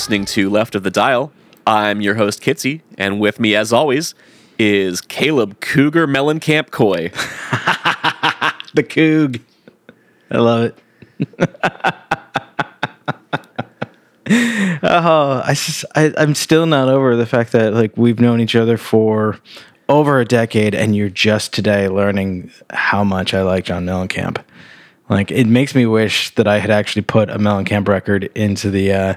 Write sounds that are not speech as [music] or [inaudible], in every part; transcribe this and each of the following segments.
Listening to Left of the Dial. I'm your host, Kitsy, and with me, as always, is Caleb Cougar Mellencamp Coy. [laughs] the Coog. I love it. [laughs] oh, I just I, I'm still not over the fact that like we've known each other for over a decade, and you're just today learning how much I like John Mellencamp. Like it makes me wish that I had actually put a Mellencamp record into the uh,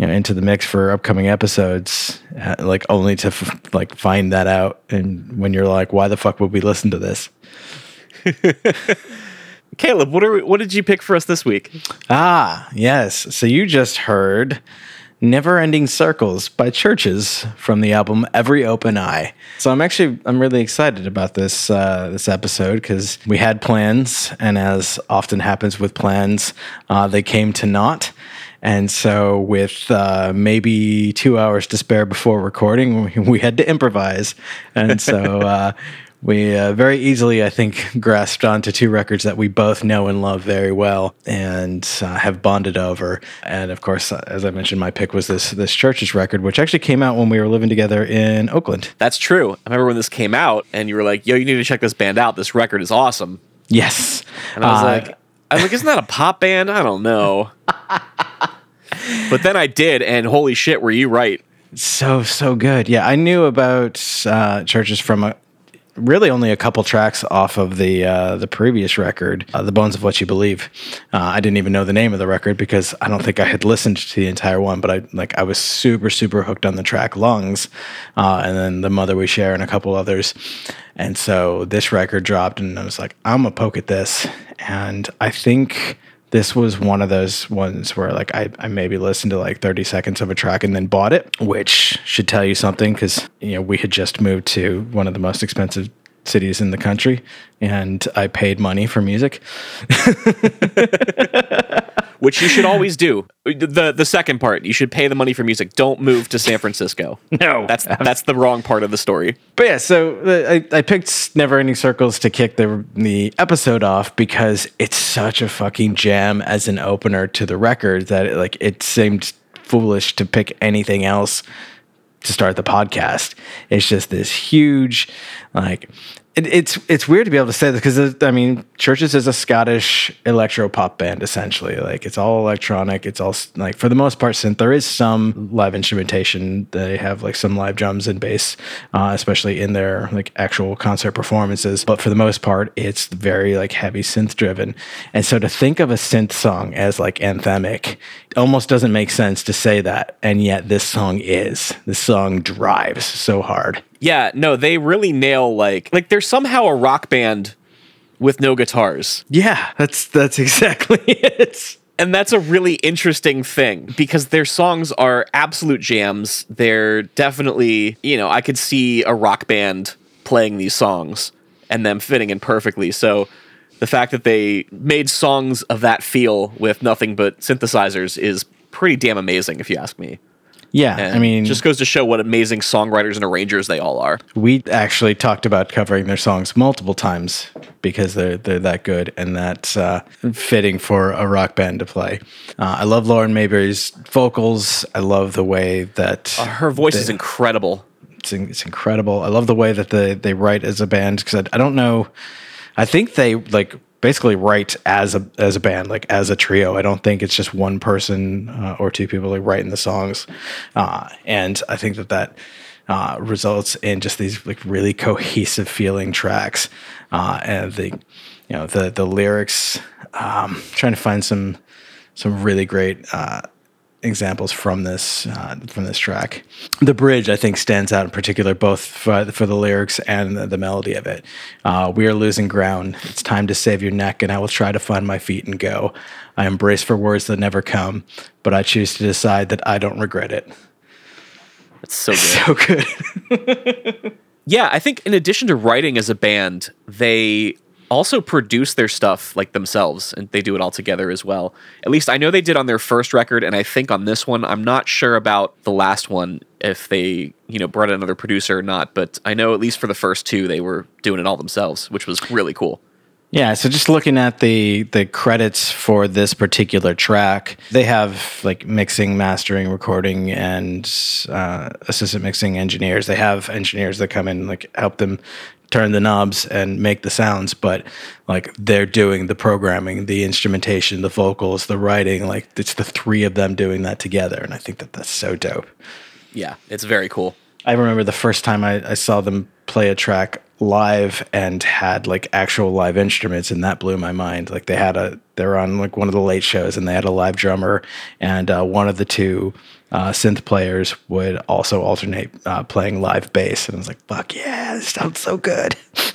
you know into the mix for upcoming episodes, uh, like only to f- like find that out. And when you're like, why the fuck would we listen to this? [laughs] Caleb, what are what did you pick for us this week? Ah, yes. So you just heard Never Ending Circles by Chvrches from the album Every Open Eye. So I'm actually I'm really excited about this uh, this episode because we had plans, and as often happens with plans, uh, they came to naught. And so, with uh, maybe two hours to spare before recording, [laughs] we, had to improvise. And so, [laughs] uh, we uh, very easily, I think, grasped onto two records that we both know and love very well and uh, have bonded over. And of course, uh, as I mentioned, my pick was this this Chvrches record, which actually came out when we were living together in Oakland. That's true. I remember when this came out, and you were like, "Yo, you need to check this band out. This record is awesome." Yes, and I was uh, like, "I was like, isn't that a pop band? I don't know." but then I did, and holy shit, were you right? So so good. Yeah, I knew about uh, Chvrches from a, really only a couple tracks off of the uh, the previous record, uh, "The Bones of What You Believe." Uh, I didn't even know the name of the record because I don't think I had listened to the entire one. But I like I was super super hooked on the track "Lungs," uh, and then "The Mother We Share" and a couple others. And so this record dropped, and I was like, I'm gonna poke at this, and I think this was one of those ones where like I, I maybe listened to like 30 seconds of a track and then bought it which should tell you something because you know we had just moved to one of the most expensive cities in the country and i paid money for music. [laughs] Which you should always do. The the second part you should pay the money for music. Don't move to san francisco. [laughs] No. That's that's the wrong part of the story. But yeah so uh, I, I picked never ending circles to kick the the episode off because it's such a fucking jam as an opener to the record that it, like it seemed foolish to pick anything else to start the podcast. It's just this huge, like, it, it's it's weird to be able to say this because I mean, Chvrches is a Scottish electro pop band essentially. Like it's all electronic. It's all like for the most part synth. There is some live instrumentation. They have like some live drums and bass, uh, especially in their like actual concert performances. But for the most part, it's very like heavy synth driven. And so to think of a synth song as like anthemic almost doesn't make sense to say that. And yet this song is. This song drives so hard. Yeah, no, they really nail like like they're somehow a rock band with no guitars. Yeah, that's that's [laughs] exactly it. And that's a really interesting thing because their songs are absolute jams. They're definitely, you know, I could see a rock band playing these songs and them fitting in perfectly. So the fact that they made songs of that feel with nothing but synthesizers is pretty damn amazing if you ask me. Yeah, and I mean, just goes to show what amazing songwriters and arrangers they all are. We actually talked about covering their songs multiple times because they're they're that good and that's uh, fitting for a rock band to play. Uh, I love Lauren Mayberry's vocals. I love the way that uh, her voice they, is incredible. It's, it's incredible. I love the way that they they write as a band because I, I don't know. I think they like basically write as a as a band, like as a trio. I don't think it's just one person uh, or two people like writing the songs, uh, and I think that that uh, results in just these like really cohesive feeling tracks, uh, and the you know the the lyrics. Um, trying to find some some really great uh, examples from this uh, from this track. The bridge, I think, stands out in particular, both for, for the lyrics and the, the melody of it. Uh, we are losing ground. It's time to save your neck, and I will try to find my feet and go. I embrace for words that never come, but I choose to decide that I don't regret it. That's so good. [laughs] So good. [laughs] yeah, I think in addition to writing as a band, they also produce their stuff like themselves and they do it all together as well. At least I know they did on their first record and I think on this one I'm not sure about the last one if they, you know, brought another producer or not, but I know at least for the first two they were doing it all themselves, which was really cool. Yeah, so just looking at the the credits for this particular track, they have like mixing, mastering, recording, and uh, assistant mixing engineers. They have engineers that come in like help them turn the knobs and make the sounds, but like they're doing the programming, the instrumentation, the vocals, the writing. Like it's the three of them doing that together, and I think that that's so dope. Yeah, it's very cool. I remember the first time I, I saw them play a track live and had like actual live instruments and that blew my mind like they had a they're on like one of the late shows and they had a live drummer and uh, one of the two uh, synth players would also alternate uh, playing live bass and i was like fuck yeah this sounds so good [laughs]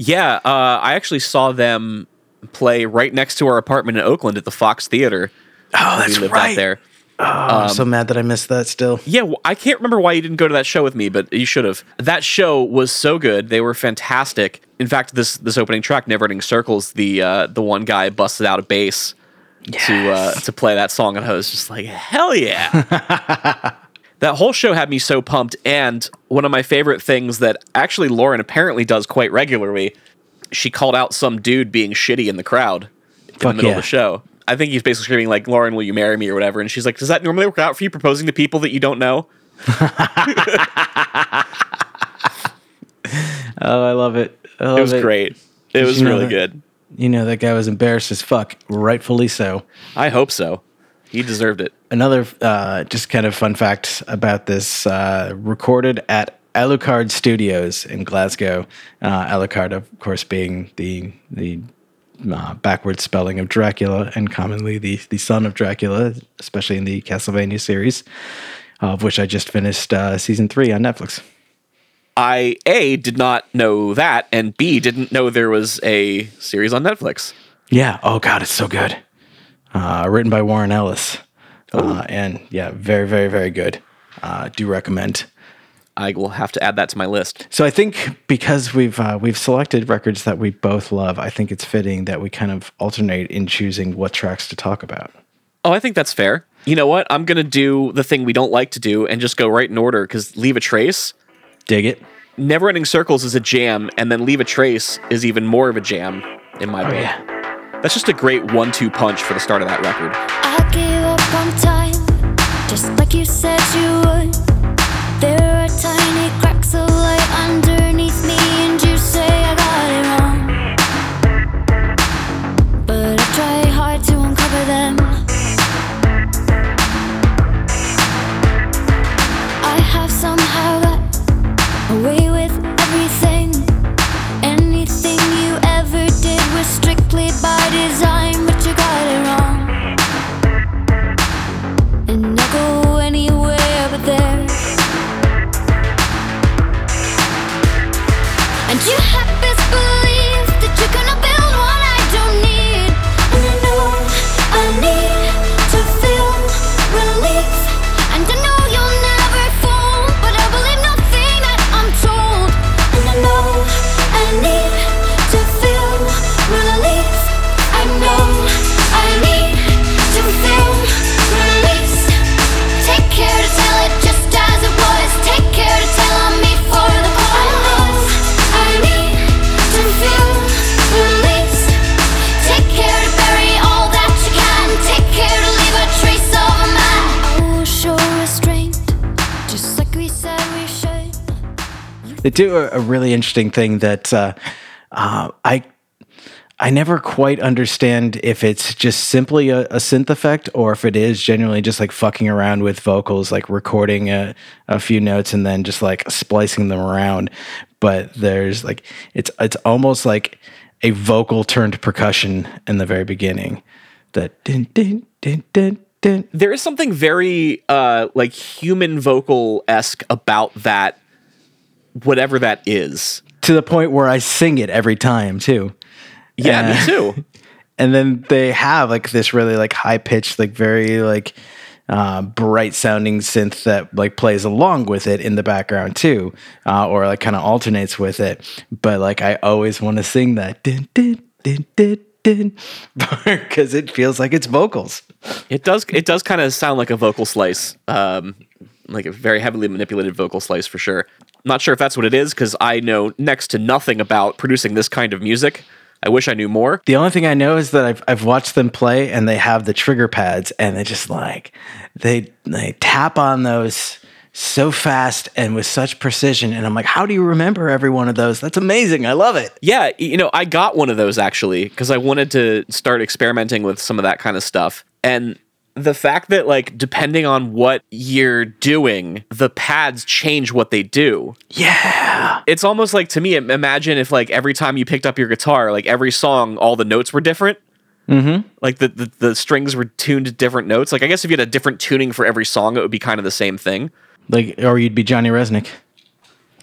Yeah, uh, I actually saw them play right next to our apartment in Oakland at the Fox Theater. oh We that's lived right out there. oh, i'm so mad that i missed that still Yeah, I can't remember why you didn't go to that show with me, but you should have. That show was so good; they were fantastic. In fact, this this opening track, "Never Ending Circles," the uh, the one guy busted out a bass to uh, to play that song, and I was just like, "Hell yeah!" [laughs] that whole show had me so pumped. And one of my favorite things that actually Lauren apparently does quite regularly, she called out some dude being shitty in the crowd in Fuck the middle yeah. of the show. I think he's basically screaming like, "Lauren, will you marry me?" or whatever. And she's like, "Does that normally work out for you proposing to people that you don't know?" [laughs] oh i love it I love It was great. It was really good. You know that guy was embarrassed as fuck rightfully so I hope so. He deserved it. another uh, just kind of fun fact about this uh, recorded at Alucard Studios in Glasgow. Uh, Alucard, of course, being the the uh, backward spelling of Dracula and commonly the the son of Dracula, especially in the Castlevania series, of which I just finished uh, season three on Netflix. I A did not know that, and B didn't know there was a series on Netflix. Yeah. Oh God, it's so good. Uh, written by Warren Ellis, uh, and yeah, very, very, very good. Uh, do recommend. I will have to add that to my list. So I think because we've uh, we've selected records that we both love, I think it's fitting that we kind of alternate in choosing what tracks to talk about. Oh, I think that's fair. You know what? I'm gonna do the thing we don't like to do and just go right in order because leave a trace. Dig it. Never Ending Circles is a jam, and then Leave a Trace is even more of a jam in my Oh book. yeah. That's just a great one-two punch for the start of that record. I gave up on time, just like you said you design, but you got it wrong. And I'll go anywhere but there. And you have They do a, a really interesting thing that uh, uh, I I never quite understand if it's just simply a, a synth effect or if it is genuinely just like fucking around with vocals, like recording a, a few notes and then just like splicing them around. But there's like it's it's almost like a vocal turned percussion in the very beginning. That din din din din din. there is something very uh like human vocal esque about that whatever that is. To the point where I sing it every time too. yeah Uh, me too. [laughs] and then they have like this really like high pitched like very like uh, bright sounding synth that like plays along with it in the background too uh, or like kind of alternates with it. But like i always want to sing that because [laughs] it feels like it's vocals. It does it does kind of sound like a vocal slice um like a very heavily manipulated vocal slice for sure not sure if that's what it is because i know next to nothing about producing this kind of music I wish I knew more. The only thing I know is that I've I've watched them play and they have the trigger pads and they just like they they tap on those so fast and with such precision and I'm like how do you remember every one of those? That's amazing. I love it. Yeah, you know, I got one of those actually because I wanted to start experimenting with some of that kind of stuff. And the fact that like depending on what you're doing, the pads change what they do. Yeah. It's almost like to me, imagine if like every time you picked up your guitar, like every song, all the notes were different. Mm-hmm. Like the, the the strings were tuned to different notes. Like I guess if you had a different tuning for every song, it would be kind of the same thing. Like or you'd be Johnny Rzeznik.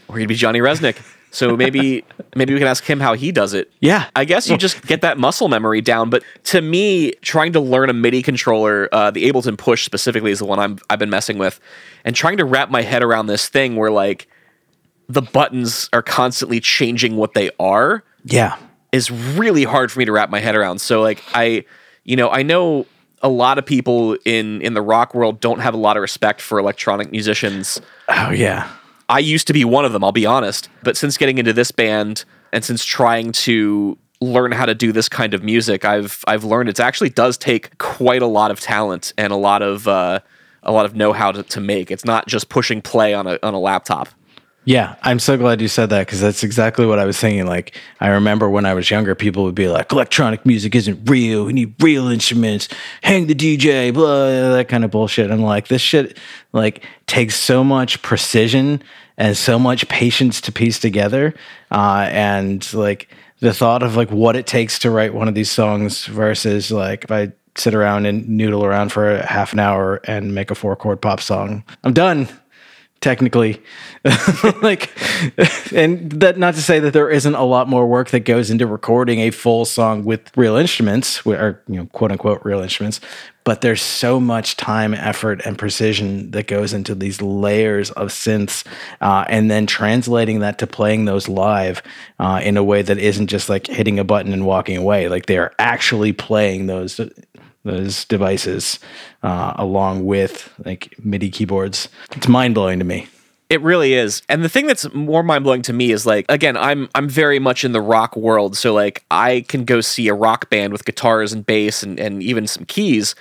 Or you'd be Johnny Rzeznik. So maybe maybe we can ask him how he does it. Yeah. I guess you just get that muscle memory down. But to me, trying to learn a MIDI controller, uh, the Ableton Push specifically is the one I'm, I've been messing with, and trying to wrap my head around this thing where like the buttons are constantly changing what they are Yeah. is really hard for me to wrap my head around. So like I, you know, I know a lot of people in in the rock world don't have a lot of respect for electronic musicians. Oh yeah. I used to be one of them, I'll be honest. But since getting into this band and since trying to learn how to do this kind of music, I've I've learned it actually does take quite a lot of talent and a lot of uh, a lot of know-how to, to make. It's not just pushing play on a on a laptop. Yeah, I'm so glad you said that because that's exactly what I was thinking. Like, I remember when I was younger, people would be like, electronic music isn't real. We need real instruments. Hang the DJ, blah, that kind of bullshit. I'm like, this shit, like, takes so much precision and so much patience to piece together. Uh, and, like, the thought of, like, what it takes to write one of these songs versus, like, if I sit around and noodle around for a half an hour and make a four chord pop song, I'm done technically. [laughs] Like and that not to say that there isn't a lot more work that goes into recording a full song with real instruments or you know quote unquote real instruments but there's so much time effort and precision that goes into these layers of synths uh, and then translating that to playing those live uh, in a way that isn't just like hitting a button and walking away. Like they are actually playing those those devices uh, along with like MIDI keyboards. It's mind blowing to me. It really is. And the thing that's more mind-blowing to me is like again, I'm I'm very much in the rock world, so like I can go see a rock band with guitars and bass and, and even some keys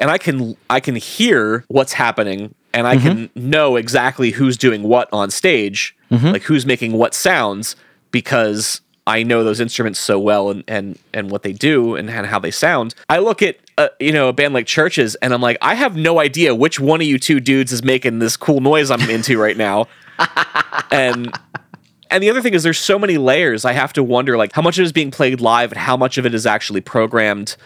and I can I can hear what's happening and I can know exactly who's doing what on stage, like who's making what sounds because I know those instruments so well and and and what they do and, and how they sound. I look at uh, you know a band like Chvrches and I'm like I have no idea which one of you two dudes is making this cool noise I'm into right now. [laughs] and and the other thing is there's so many layers. I have to wonder like how much of it is being played live and how much of it is actually programmed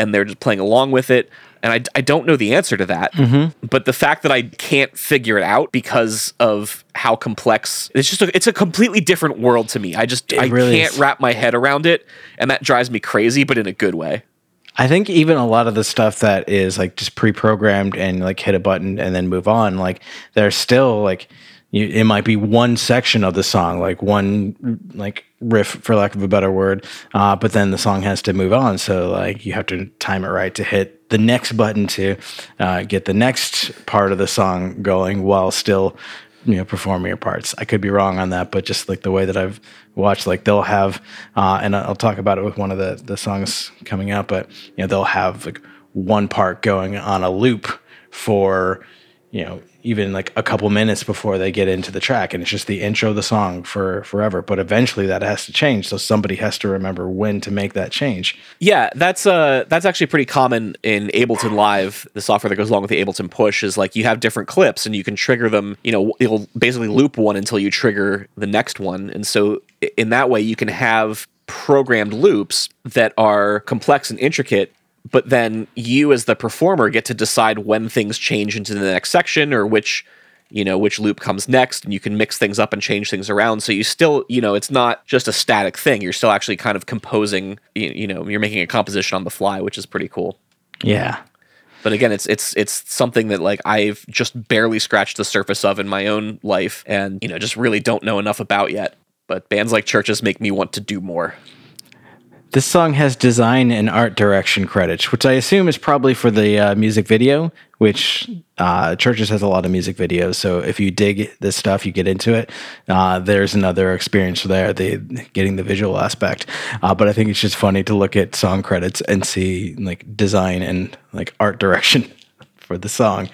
and they're just playing along with it. And I, I don't know the answer to that. Mm-hmm. But the fact that I can't figure it out because of how complex it's just a, it's a completely different world to me. I just I really can't is. wrap my head around it, and that drives me crazy, but in a good way. I think even a lot of the stuff that is like just pre-programmed and like hit a button and then move on, like there's still like it might be one section of the song, like one like riff, for lack of a better word, uh, but then the song has to move on. So like you have to time it right to hit the next button to uh, get the next part of the song going while still you know performing your parts. I could be wrong on that, but just like the way that I've watched, like they'll have, uh, and I'll talk about it with one of the the songs coming out, but you know they'll have like one part going on a loop for you know even like a couple minutes before they get into the track and it's just the intro of the song for forever but eventually that has to change so somebody has to remember when to make that change Yeah, that's uh that's actually pretty common in Ableton Live. The software that goes along with the Ableton Push is like you have different clips and you can trigger them. You know, it'll basically loop one until you trigger the next one, and so in that way you can have programmed loops that are complex and intricate. But then you, as the performer, get to decide when things change into the next section or which you know which loop comes next and you can mix things up and change things around. So you still you know it's not just a static thing. You're still actually kind of composing you, you know you're making a composition on the fly which is pretty cool. Yeah. But again it's it's it's something that like I've just barely scratched the surface of in my own life and you know just really don't know enough about yet. But bands like Chvrches make me want to do more This song has design and art direction credits, which I assume is probably for the uh, music video, which uh, Chvrches has a lot of music videos. So if you dig this stuff, you get into it. Uh, there's another experience there, the getting the visual aspect. Uh, but I think it's just funny to look at song credits and see like design and like art direction [laughs] for the song.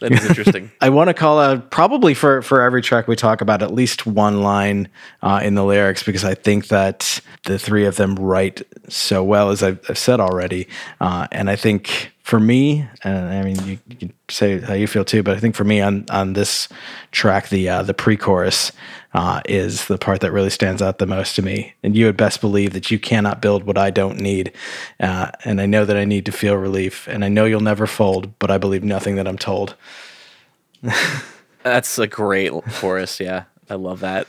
That is interesting. [laughs] I want to call out probably for for every track we talk about at least one line uh, in the lyrics because I think that the three of them write so well as I've, I've said already, uh, and I think for me, and I mean you, can say how you feel too, but I think for me on on this track the uh, the pre-chorus uh, is the part that really stands out the most to me. And you would best believe that you cannot build what I don't need, uh, and I know that I need to feel relief, and I know you'll never fold, but I believe nothing that I'm told. [laughs] That's a great chorus. Yeah, I love that.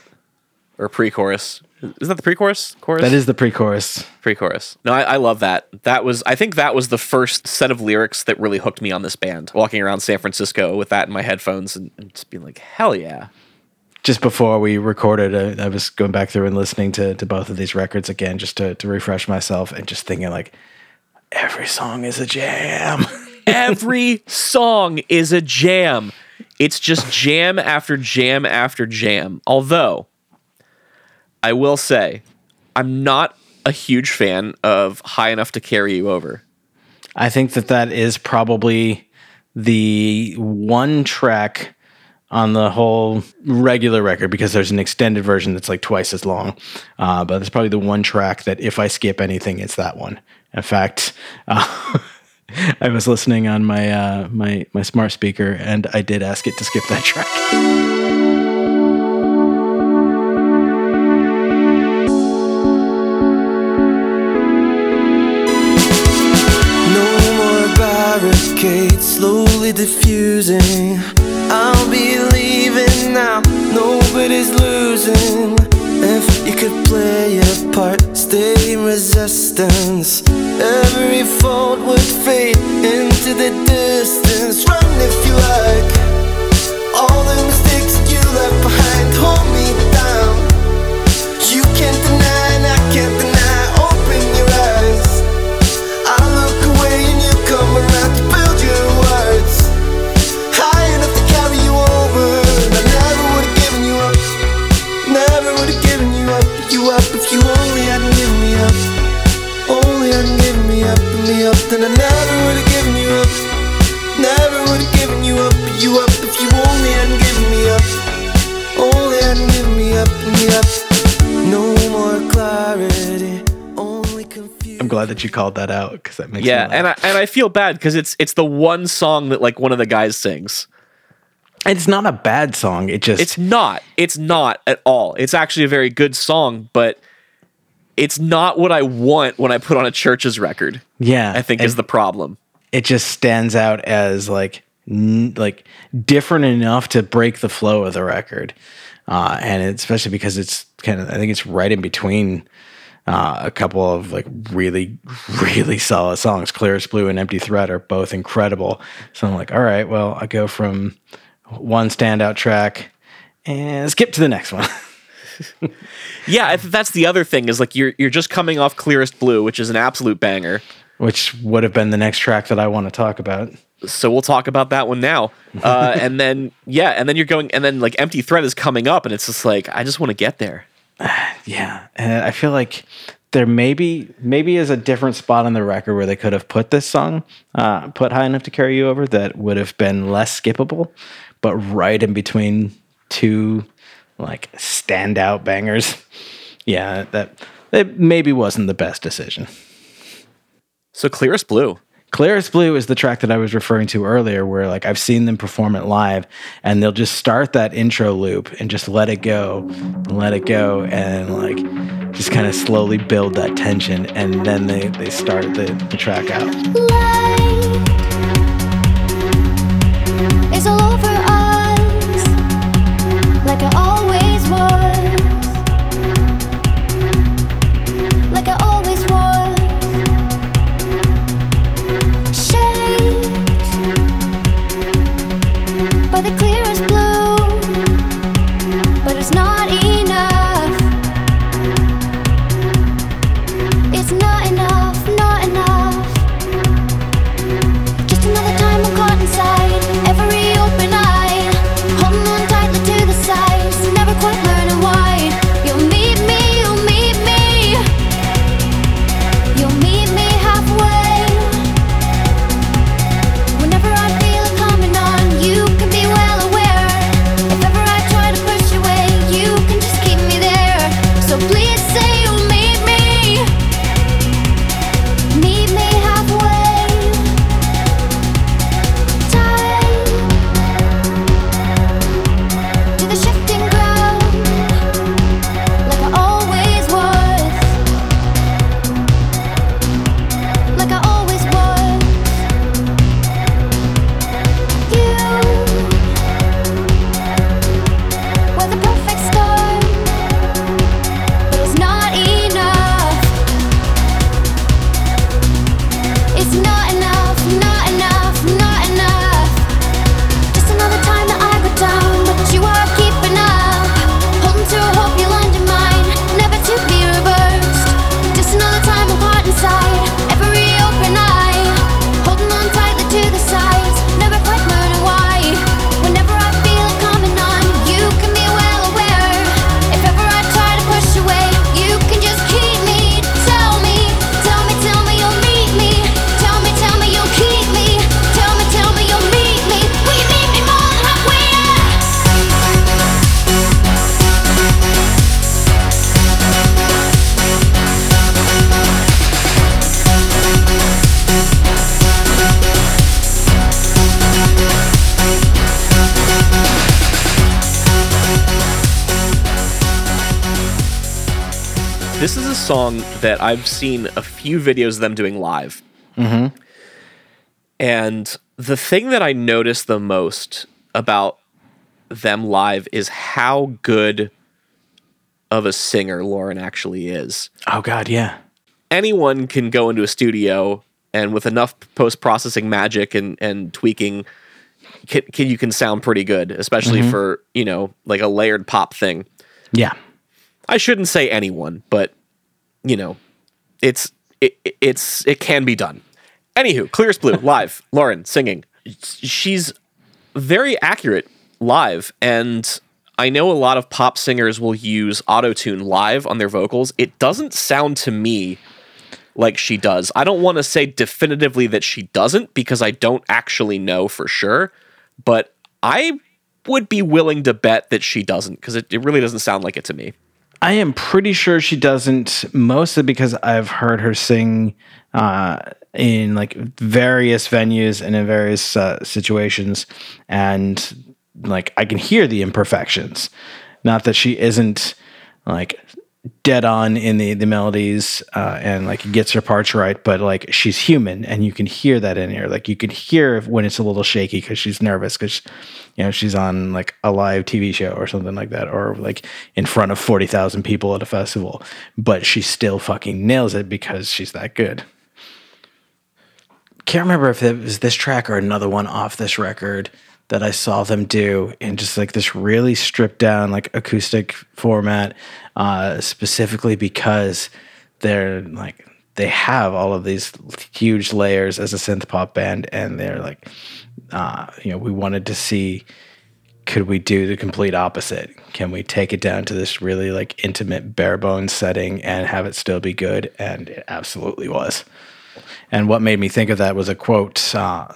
Or pre-chorus. Is that the pre-chorus? Chorus. That is the pre-chorus. pre-chorus. No, I, I love that. That was. I think that was the first set of lyrics that really hooked me on this band. Walking around San Francisco with that in my headphones and, and just being like, hell yeah. just before we recorded, I, I was going back through and listening to, to both of these records again just to, to refresh myself and just thinking like every song is a jam. [laughs] Every song is a jam. It's just jam after jam after jam. Although, I will say, I'm not a huge fan of High Enough to Carry You Over. I think that that is probably the one track on the whole regular record because there's an extended version that's like twice as long. Uh, but it's probably the one track that if I skip anything, it's that one. In fact, uh, [laughs] I was listening on my uh, my my smart speaker and I did ask it to skip that track. Barricades, slowly diffusing. I'll be leaving now, nobody's losing. If you could play your part, stay in resistance. Every fault would fade into the distance. Run if you like. All the mistakes you left behind hold me down. You can't deny, up and me up Then I never would've given you up Never would've given you up You up if you only hadn't given me up Only hadn't given me up, me up. No more clarity I'm glad that you called that out because that makes Yeah, me and. I and I feel bad because it's it's the one song that like one of the guys sings. it's not a bad song. It just It's not. It's not at all. It's actually a very good song, but it's not what I want when I put on a Chvrches record. yeah. I think is the problem. it just stands out as like n- like different enough to break the flow of the record, uh, and especially because it's kind of I think it's right in between uh, a couple of like really [laughs] really solid songs. Clearest Blue and Empty Threat are both incredible. So I'm like, all right, well I go from one standout track and skip to the next one. [laughs] Yeah, that's the other thing is like you're you're just coming off Clearest Blue, which is an absolute banger. Which would have been the next track that I want to talk about. So we'll talk about that one now. [laughs] Uh, and then yeah, and then you're going and then like Empty Threat is coming up and it's just like I just want to get there. [sighs] Yeah, and I feel like there maybe maybe is a different spot on the record where they could have put this song, uh, put high enough to carry you over that would have been less skippable, but right in between two like standout bangers. [laughs] Yeah, that that maybe wasn't the best decision. So Clearest Blue. Clearest Blue is the track that I was referring to earlier, where like I've seen them perform it live, and they'll just start that intro loop and just let it go, and let it go, and like just kind of slowly build that tension, and then they they start the, the track out. Light is all over us, like it always was, I've seen a few videos of them doing live. Mm-hmm. And the thing that I noticed the most about them live is how good of a singer Lauren actually is. Oh God, yeah. anyone can go into a studio and with enough post processing magic and, and tweaking, can, can, you can sound pretty good, especially for, you know, like a layered pop thing. Yeah. I shouldn't say anyone, but, you know, it's, it, it's, it can be done. Anywho, Clear's Blue, [laughs] live, Lauren singing. She's very accurate live. And I know a lot of pop singers will use autotune live on their vocals. It doesn't sound to me like she does. I don't want to say definitively that she doesn't because I don't actually know for sure, but I would be willing to bet that she doesn't because it, it really doesn't sound like it to me. I am pretty sure she doesn't, mostly because I've heard her sing uh, in like various venues and in various uh, situations, and like I can hear the imperfections. Not that she isn't like dead on in the the melodies uh, and like gets her parts right, but like she's human, and you can hear that in here Like you can hear when it's a little shaky because she's nervous because you know she's on like a live TV show or something like that, or like in front of forty thousand people at a festival. But she still fucking nails it because she's that good. Can't remember if it was this track or another one off this record that I saw them do in just like this really stripped down like acoustic format, uh, specifically because they're like they have all of these huge layers as a synth pop band, and they're like, uh, you know, we wanted to see could we do the complete opposite? Can we take it down to this really like intimate bare bones setting and have it still be good? And it absolutely was. And what made me think of that was a quote. Uh,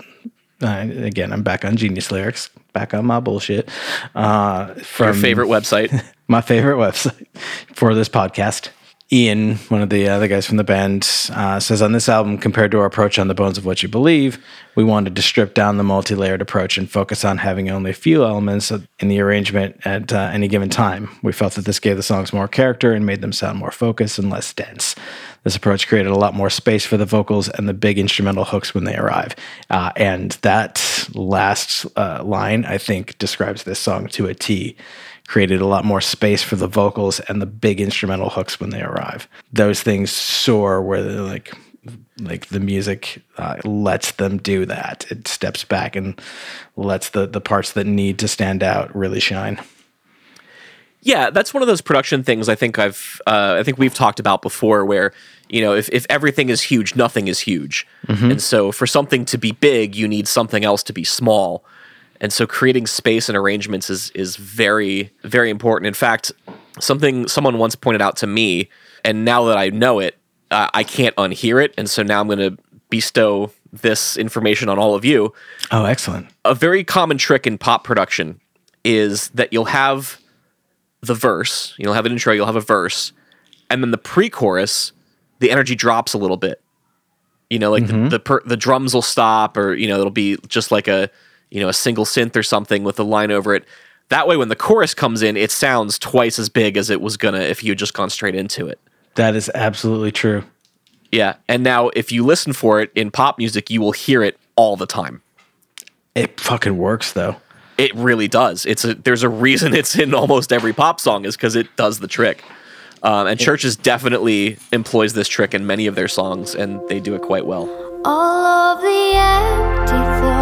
uh, again, I'm back on Genius Lyrics, back on my bullshit. Uh, from Your favorite website. [laughs] my favorite [laughs] website for this podcast. Iain, one of the other guys from the band, uh, says on this album, compared to our approach on The Bones of What You Believe, we wanted to strip down the multi layered approach and focus on having only a few elements in the arrangement at uh, any given time. We felt that this gave the songs more character and made them sound more focused and less dense. This approach created a lot more space for the vocals and the big instrumental hooks when they arrive. Uh, and that last uh, line, I think, describes this song to a T created a lot more space for the vocals and the big instrumental hooks when they arrive. Those things soar where they're like like the music uh, lets them do that. It steps back and lets the the parts that need to stand out really shine. Yeah, that's one of those production things I think I've uh, I think we've talked about before where you know if, if everything is huge, nothing is huge. And so for something to be big, you need something else to be small. And so creating space and arrangements is is very very important. In fact, something someone once pointed out to me, and now that I know it, uh, I can't unhear it. And so now I'm going to bestow this information on all of you. Oh, excellent. A very common trick in pop production is that you'll have the verse, you'll have an intro, you'll have a verse, and then the pre-chorus, the energy drops a little bit. You know, like the the, per, the drums will stop, or you know, it'll be just like a you know a single synth or something with a line over it. That way, when the chorus comes in, it sounds twice as big as it was gonna if you had just gone straight into it. That is absolutely true. Yeah, and now if you listen for it in pop music, you will hear it all the time. It fucking works though. It really does. It's a there's a reason it's in almost every pop song is because it does the trick. Um, and Chvrches definitely employs this trick in many of their songs, and they do it quite well. All of the empty thoughts,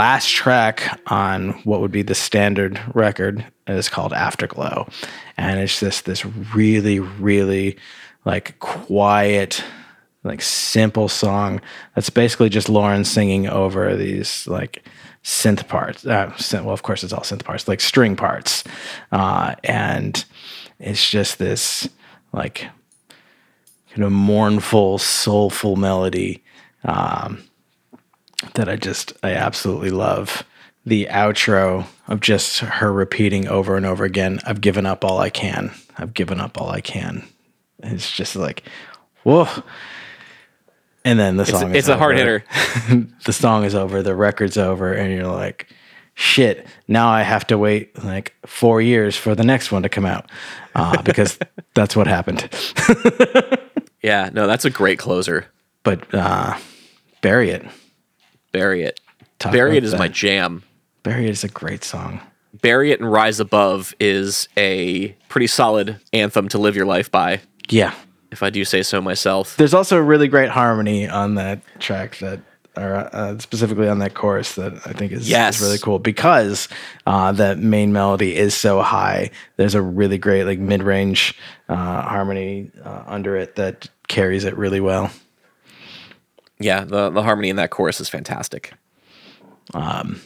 last track on what would be the standard record is called Afterglow. And it's just this really, really like quiet, like simple song that's basically just Lauren singing over these like synth parts. Uh, synth, well, of course, it's all synth parts, like string parts. Uh, and it's just this like kind of mournful, soulful melody um, that I just, I absolutely love. The outro of just her repeating over and over again, I've given up all I can. I've given up all I can. It's just like, whoa. And then the It's, song is it's a hard hitter. [laughs] the song is over, the record's over, and you're like, shit, now I have to wait like four years for the next one to come out uh, [laughs] because that's what happened. [laughs] Yeah, no, that's a great closer. But uh, Bury It. Bury it. Talk Bury it is my jam. Bury It is a great song. Bury it and rise above is a pretty solid anthem to live your life by, Yeah. if I do say so myself. There's also a really great harmony on that track that, or uh, specifically on that chorus that I think is, is Yes. really cool because uh, that main melody is so high. There's a really great like mid-range uh, harmony uh, under it that carries it really well. Yeah, the, the harmony in that chorus is fantastic. Um,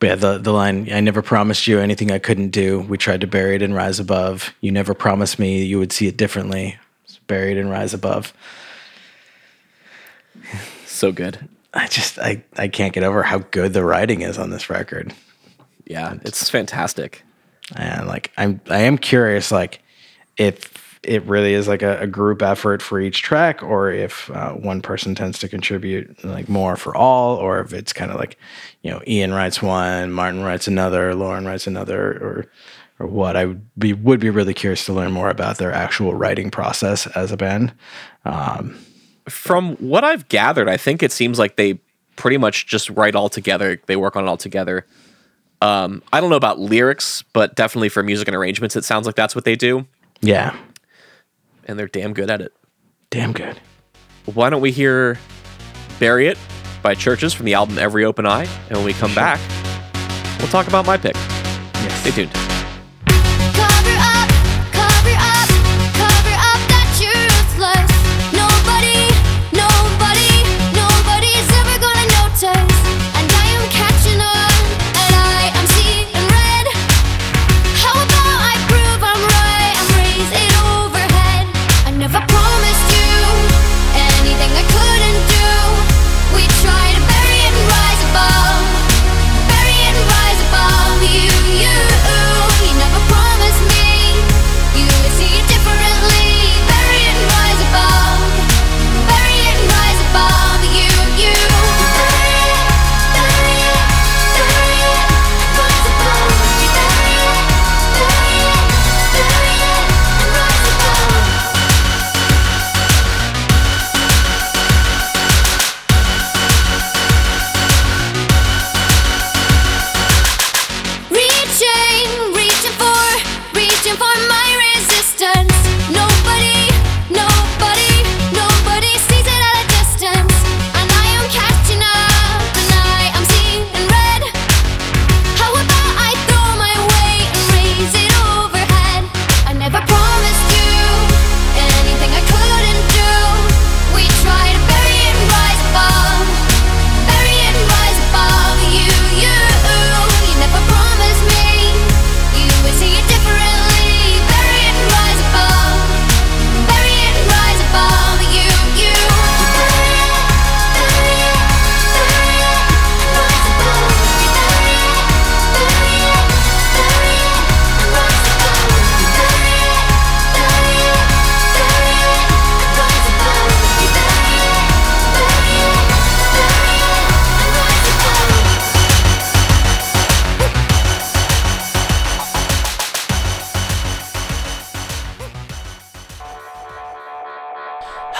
but yeah, the, the line, I never promised you anything I couldn't do. We tried to bury it and rise above. You never promised me you would see it differently. It's buried and rise above. So good. I just, I, I can't get over how good the writing is on this record. Yeah, it's fantastic. And like, I'm, I am curious, like, if it really is like a, a group effort for each track or if uh, one person tends to contribute like more for all or if it's kind of like you know Iain writes one martin writes another lauren writes another or or what i would be would be really curious to learn more about their actual writing process as a band From what I've gathered, I think it seems like they pretty much just write all together. They work on it all together. Um, I don't know about lyrics, but definitely for music and arrangements, it sounds like that's what they do, yeah and they're damn good at it. damn good Why don't we hear Bury It by Chvrches from the album Every Open Eye? And when we come back, we'll talk about my pick. yes Stay tuned.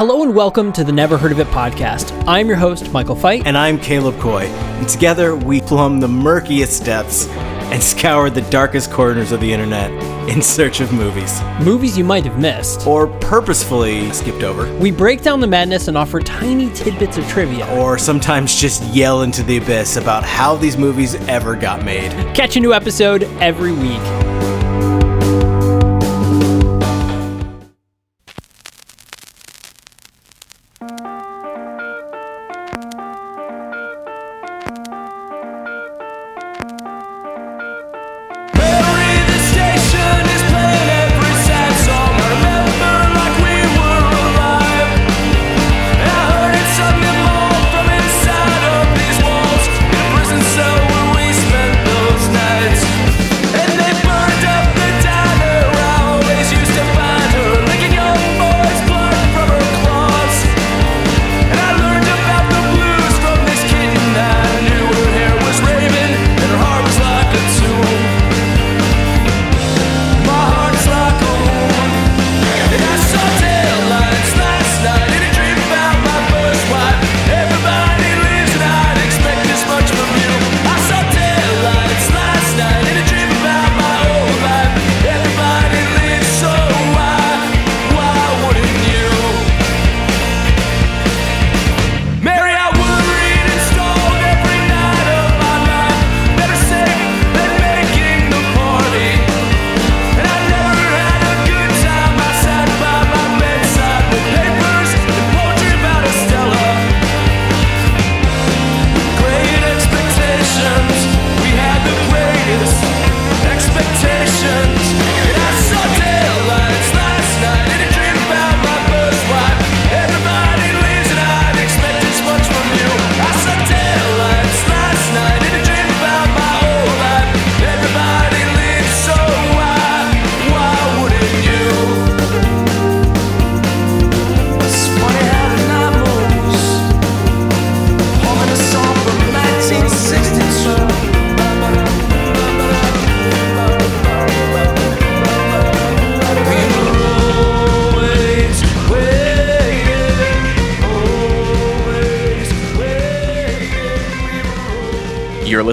Hello and welcome to the Never Heard of It podcast. I'm your host, Michael Fight. And I'm Caleb Coy. And together we plumb the murkiest depths and scour the darkest corners of the internet in search of movies. Movies you might have missed. Or purposefully skipped over. We break down the madness and offer tiny tidbits of trivia. Or sometimes just yell into the abyss about how these movies ever got made. Catch a new episode every week.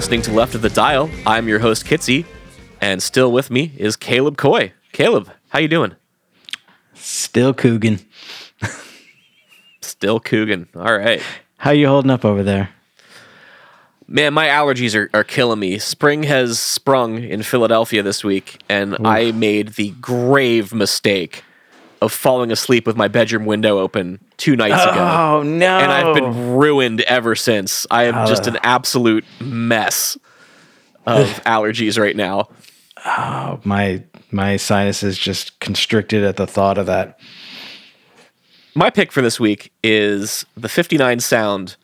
Listening to Left of the Dial. I'm your host Kitsy, and still with me is Caleb Coy. Caleb, how you doing? Still Coogan. Still Coogan. All right. How you holding up over there? Man, my allergies are, are killing me. Spring has sprung in Philadelphia this week, and I made the grave mistake of falling asleep with my bedroom window open two nights ago. Oh no! And I've been ruined ever since. I am just uh. an absolute mess of [laughs] allergies right now. Oh, my my sinuses just constricted at the thought of that. My pick for this week is the 59 Sound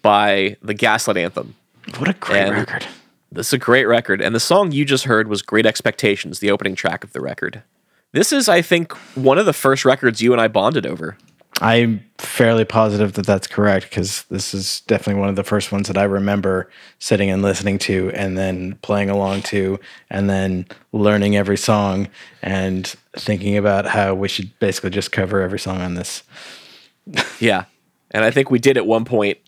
by the Gaslight Anthem. What a great And- record! This is a great record, and the song you just heard was Great Expectations, the opening track of the record. This is, I think, one of the first records you and I bonded over. I'm fairly positive that that's correct because this is definitely one of the first ones that I remember sitting and listening to, and then playing along to, and then learning every song and thinking about how we should basically just cover every song on this. Yeah. And I think we did at one point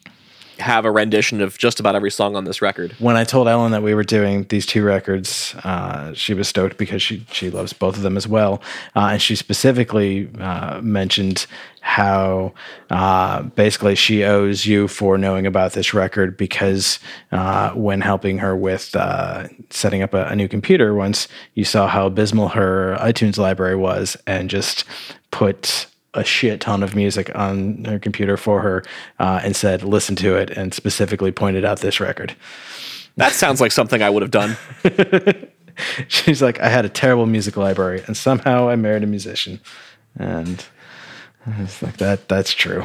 have a rendition of just about every song on this record. when I told Ellen that we were doing these two records, uh, she was stoked because she she loves both of them as well, uh, and she specifically uh, mentioned how uh, basically she owes you for knowing about this record because uh, when helping her with uh, setting up a, a new computer once, you saw how abysmal her iTunes library was, and just put a shit ton of music on her computer for her uh, and said, listen to it, and specifically pointed out this record. That sounds like something I would have done. [laughs] She's like, I had a terrible music library, and somehow I married a musician. And it's like, that. that's true.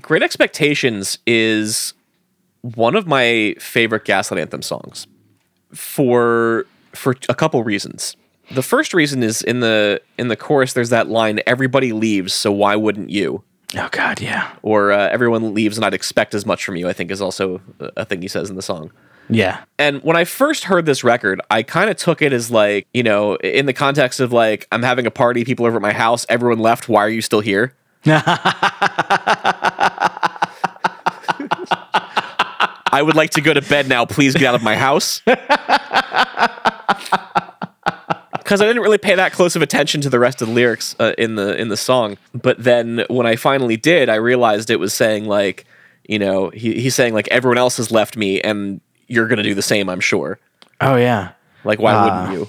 Great Expectations is one of my favorite Gaslight Anthem songs for for a couple reasons. The first reason is in the in the chorus there's that line everybody leaves so why wouldn't you? Oh, God, yeah. Or uh, everyone leaves and I'd expect as much from you I think is also a thing he says in the song. Yeah. And when I first heard this record, I kind of took it as like, you know, in the context of like, I'm having a party, people over at my house, everyone left, why are you still here? [laughs] I would like to go to bed now. Please get out of my house. [laughs] because I didn't really pay that close of attention to the rest of the lyrics uh, in the in the song. But then when I finally did, I realized it was saying like, you know, he, he's saying like everyone else has left me, and you're gonna do the same. I'm sure. Oh yeah. Like, why Ah. wouldn't you?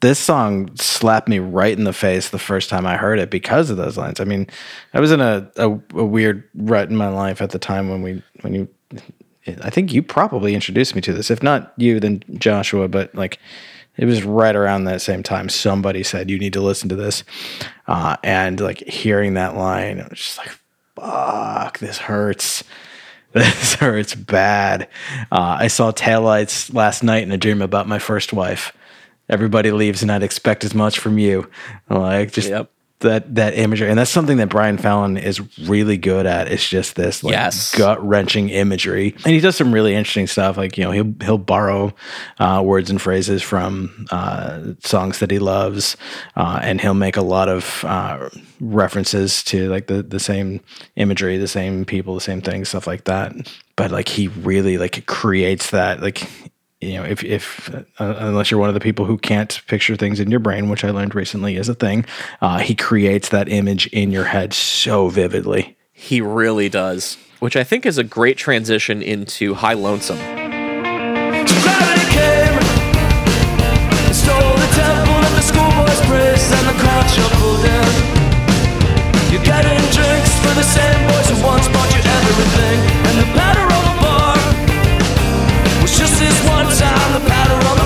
this song slapped me right in the face the first time I heard it because of those lines. I mean, I was in a, a, a weird rut in my life at the time when we when you I think you probably introduced me to this. If not you, then Joshua, but like it was right around that same time somebody said you need to listen to this. Uh, and like hearing that line, I was just like, fuck, this hurts. [laughs] This hurts bad. Uh, I saw taillights last night in a dream about my first wife. Everybody leaves, and I'd expect as much from you. Like just Yep. That that imagery, and that's something that Brian Fallon is really good at. It's just this like Yes. gut wrenching imagery, and he does some really interesting stuff. Like you know, he'll he'll borrow uh, words and phrases from uh, songs that he loves, uh, and he'll make a lot of uh, references to like the the same imagery, the same people, the same things, stuff like that. But like he really like creates that like you know, if if uh, unless you're one of the people who can't picture things in your brain, which I learned recently is a thing, uh, he creates that image in your head so vividly. He really does. Which I think is a great transition into High Lonesome. Gravity came and stole the temple that the schoolboys praised and the crowd shuffled in. You're getting drinks for the same boys who once bought you everything, and the time. The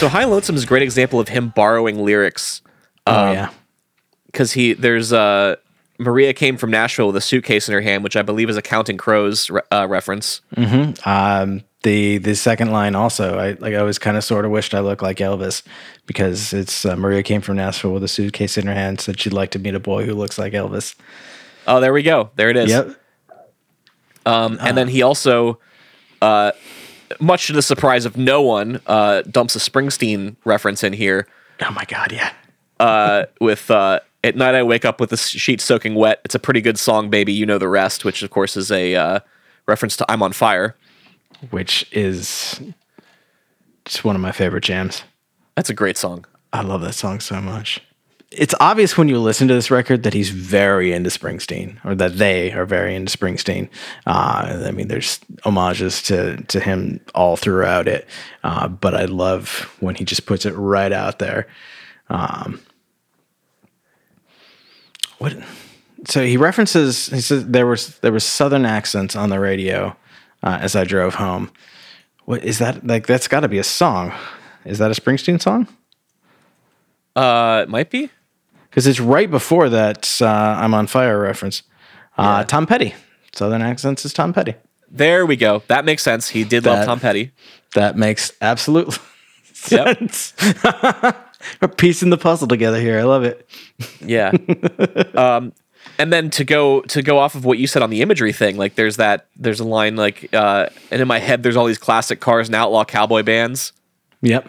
So High Lonesome is a great example of him borrowing lyrics Oh yeah, because he there's uh Maria came from Nashville with a suitcase in her hand, which I believe is a Counting Crows re- uh, reference. um, the the second line also. I like I always kind of sort of wished I looked like Elvis because it's uh, Maria came from Nashville with a suitcase in her hand, said she'd like to meet a boy who looks like Elvis. Oh, there we go. There it is. Yep. Um, and then he also, uh, much to the surprise of no one, uh, dumps a Springsteen reference in here Oh my god, yeah. uh, with uh, "At night I wake up with the sheets soaking wet." It's a pretty good song, baby. You know the rest, which of course is a uh, reference to "I'm on Fire." Which is just one of my favorite jams. That's a great song. I love that song so much. It's obvious when you listen to this record that he's very into Springsteen, or that they are very into Springsteen. Uh, I mean, there's homages to to him all throughout it, uh, but I love when he just puts it right out there. Um, what? So he references. He says there was there was Southern accents on the radio uh, as I drove home. What is that? Like that's got to be a song. Is that a Springsteen song? Uh, it might be. Because it's right before that uh, I'm on fire reference. Uh, Tom Petty, Southern accents is Tom Petty. There we go. That makes sense. He did love Tom Petty. That makes absolute [laughs] sense. [laughs] We're piecing the puzzle together here. I love it. Yeah. [laughs] um, and then to go to go off of what you said on the imagery thing, like there's that there's a line like, uh, and in my head there's all these classic cars and outlaw cowboy bands. Yep.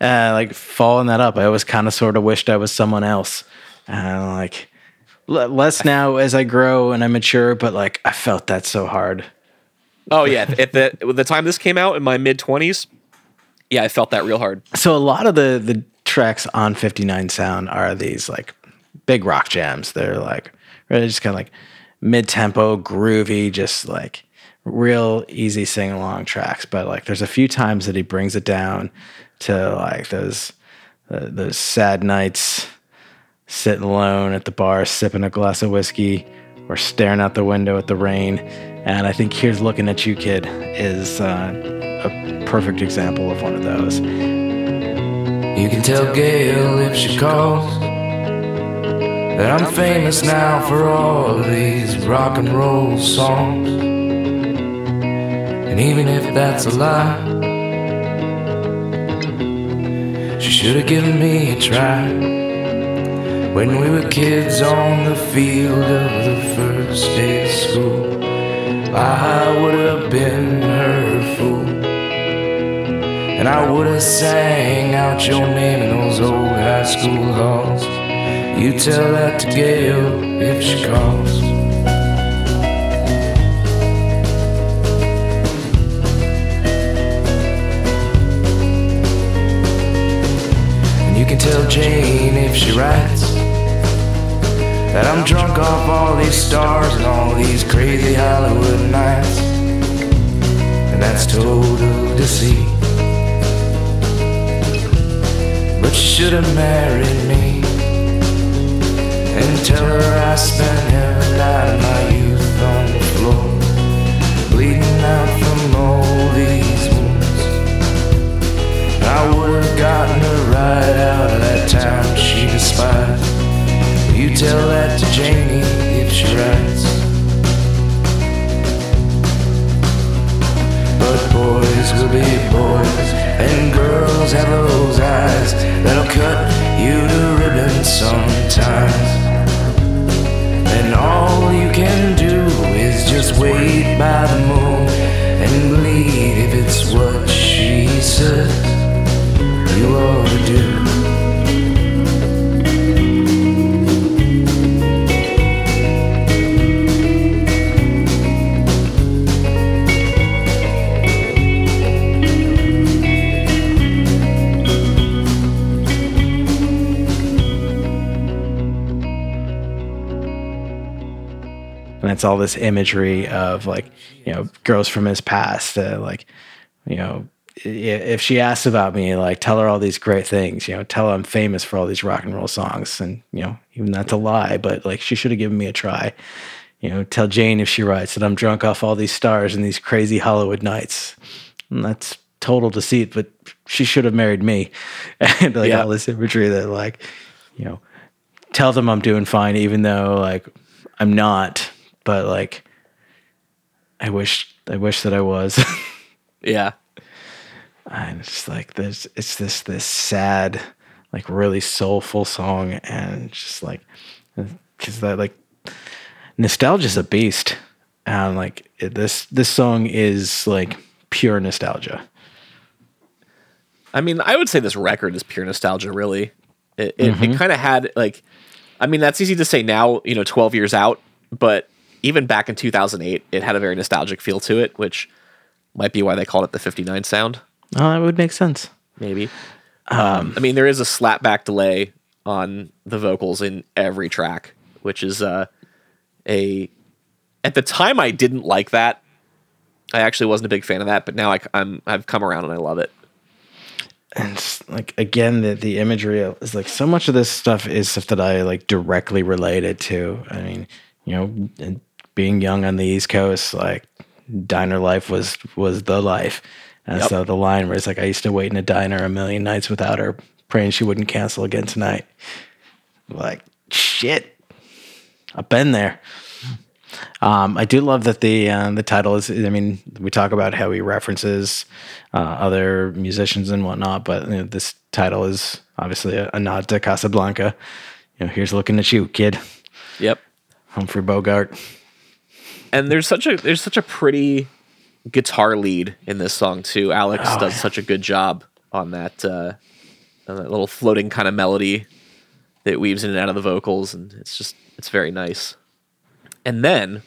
Uh, like following that up, I always kind of sort of wished I was someone else. And like l- less now as I grow and I mature, but like I felt that so hard. Oh yeah, at the the time this came out in my mid twenties, yeah, I felt that real hard. So a lot of the the tracks on 59 Sound are these like big rock jams. They're like really just kind of like mid tempo, groovy, just like real easy sing along tracks. But like there's a few times that he brings it down to like those uh, those sad nights sitting alone at the bar sipping a glass of whiskey or staring out the window at the rain. And I think Here's Looking at You Kid is uh, a perfect example of one of those. You can tell Gail if she calls that I'm famous now for all of these rock and roll songs. And even if that's a lie, she should have given me a try. When we were kids on the field of the first day of school, I would have been her fool. And I would have sang out your name in those old high school halls. You tell that to Gail if she calls. Jane if she writes that I'm drunk off all these stars and all these crazy Hollywood nights. And that's total deceit. But you should have married me and tell her I spent every night of my youth on the floor, bleeding out from all these. I would have gotten her right out of that town she despised. You tell that to Janie if she writes. But boys will be boys, and girls have those eyes that'll cut you to ribbons sometimes. And all you can do is just wait by the moon and bleed if it's what she says and it's all this imagery of like you know girls from his past uh, like you know if she asks about me like tell her all these great things you know tell her i'm famous for all these rock and roll songs and you know even that's a lie but like she should have given me a try. You know tell jane if she writes that i'm drunk off all these stars and these crazy hollywood nights. And that's total deceit but she should have married me. [laughs] And like Yeah. all this imagery that like you know tell them i'm doing fine even though like i'm not but like i wish i wish that i was. [laughs] Yeah, and it's like this it's this this sad like really soulful song and just like because that like nostalgia's a beast and like it, this this song is like pure nostalgia I mean, I would say this record is pure nostalgia. Really, it it, it mm-hmm. kind of had like, I mean, that's easy to say now. You know, twelve years out, but even back in two thousand eight, it had a very nostalgic feel to it, which might be why they called it the fifty nine sound. Oh that would make sense maybe. Um, I mean, there is a slapback delay on the vocals in every track, which is uh, a. At the time, I didn't like that. I actually wasn't a big fan of that, but now I, am I've come around and I love it. and like again the, the imagery is like so much of this stuff is stuff that i like directly related to i mean you know being young on the east coast like diner life was was the life and Yep. so the line where it's like i used to wait in a diner a million nights without her praying she wouldn't cancel again tonight like shit i've been there um, I do love that the uh, the title is. I mean, we talk about how he references uh, other musicians and whatnot, but you know, this title is obviously a, a nod to Casablanca. You know, here's looking at you, kid. Yep. Humphrey Bogart. and there's such a there's such a pretty guitar lead in this song too. Alex Oh, does yeah. such a good job on that uh, on that little floating kind of melody that weaves in and out of the vocals, and it's just it's very nice. And then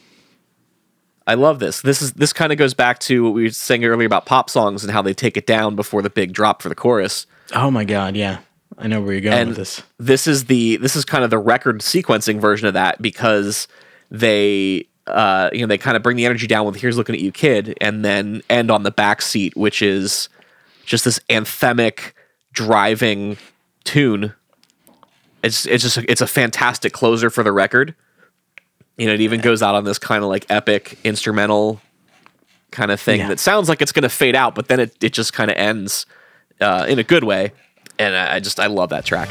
I love this. This is this kind of goes back to what we were saying earlier about pop songs and how they take it down before the big drop for the chorus. Oh my god, yeah. I know where you're going and with this. this is the this is kind of the record sequencing version of that because they uh you know they kind of bring the energy down with here's looking at you kid and then end on the back seat which is just this anthemic driving tune. It's it's just it's a fantastic closer for the record. You know it even goes out on this kind of like epic instrumental kind of thing Yeah. that sounds like it's going to fade out but then it, it just kind of ends uh, in a good way. And I, I just i love that track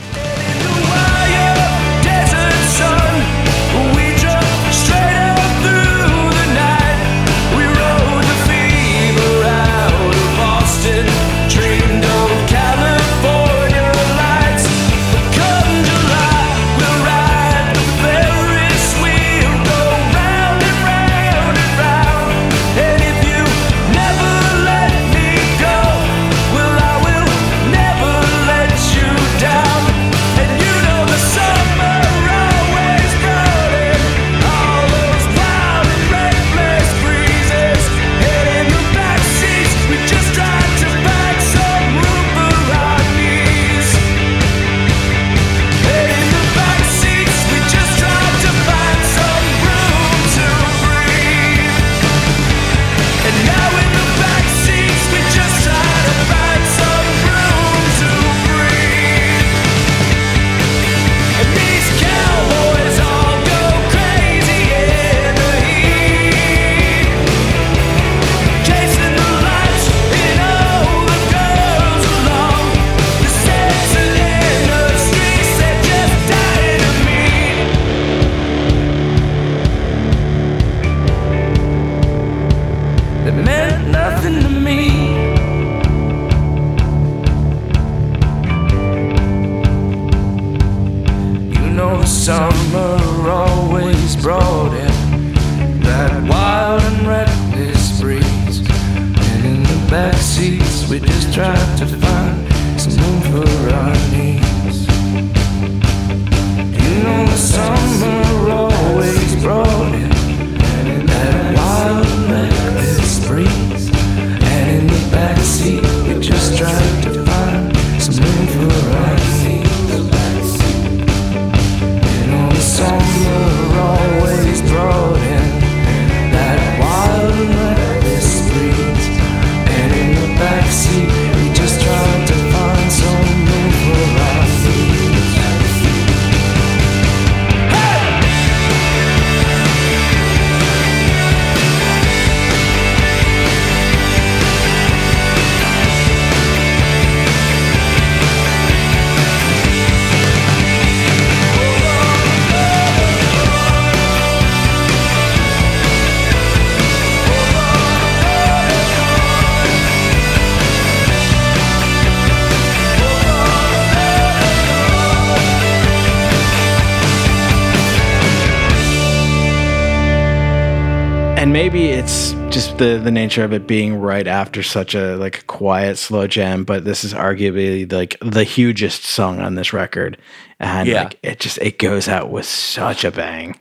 maybe it's just the the nature of it being right after such a like quiet slow jam but this is arguably like the hugest song on this record and Yeah. like it just it goes out with such a bang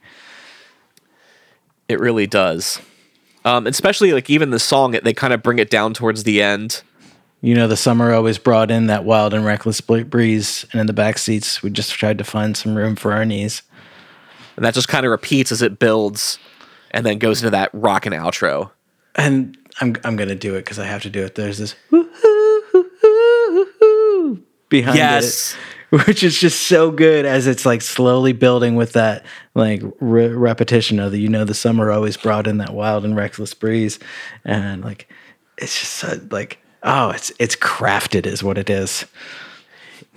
It really does. Um, especially like even the song, they kind of bring it down towards the end. you know the summer always brought in that wild and reckless breeze and in the back seats we just tried to find some room for our knees And that just kind of repeats as it builds and then goes into that rock and outro. and i'm i'm gonna do it because i have to do it there's this behind Yes. it which is just so good as it's like slowly building with that like re- repetition of the you know the summer always brought in that wild and reckless breeze and like it's just so, like oh it's it's crafted is what it is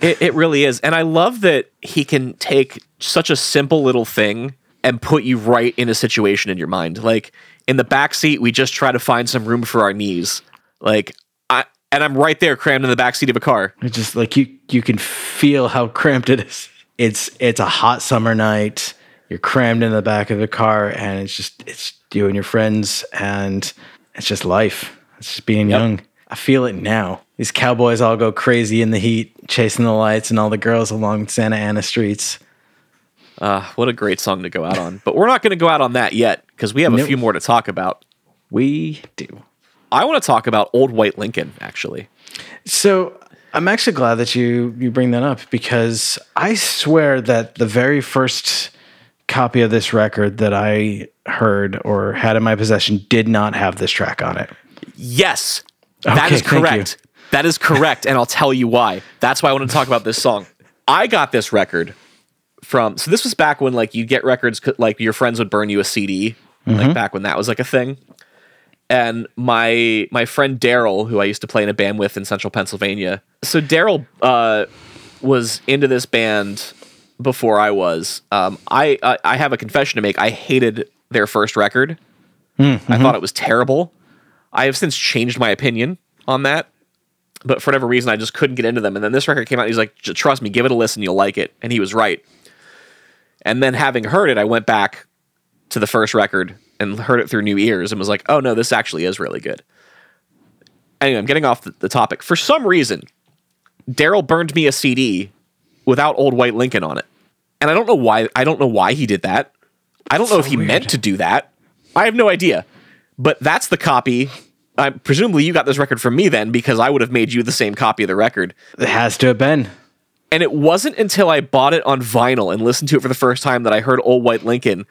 It, it really is. And I love that he can take such a simple little thing and put you right in a situation in your mind. Like in the back seat, we just try to find some room for our knees. Like I and I'm right there crammed in the back seat of a car. it's just like you you can feel how cramped it is it's it's a hot summer night you're crammed in the back of the car, and it's just it's you and your friends, and it's just life. It's just being Yep. young. I feel it now. These cowboys all go crazy in the heat, chasing the lights, and all the girls along Santa Ana streets. Uh, what a great song to go out on. But we're not going to go out on that yet because we have a few more to talk about. We do. I want to talk about Old White Lincoln, actually. So I'm actually glad that you you bring that up because I swear that the very first copy of this record that I heard or had in my possession did not have this track on it. Yes, that Okay, is correct. That is correct. and I'll tell you why. That's why I want to talk about this song. I got this record from, so this was back when like you get records, like your friends would burn you a CD, Mm-hmm. like back when that was like a thing. And my my friend Daryl, who I used to play in a band with in Central Pennsylvania, so Daryl uh, was into this band before I was. Um, I, I I have a confession to make. I hated their first record. I thought it was terrible. I have since changed my opinion on that, but for whatever reason, I just couldn't get into them. And then this record came out. And he's like, "Trust me, give it a listen, you'll like it." And he was right. And then having heard it, I went back to the first record and heard it through new ears and was like, "Oh no, this actually is really good." Anyway, I'm getting off the, the topic. For some reason, Daryl burned me a CD without Old White Lincoln on it, and I don't know why. I don't know why he did that. I don't know if he meant to do that. I have no idea. But that's the copy. I presumably you got this record from me then because I would have made you the same copy of the record. It has to have been. And it wasn't until I bought it on vinyl and listened to it for the first time that I heard Old White Lincoln.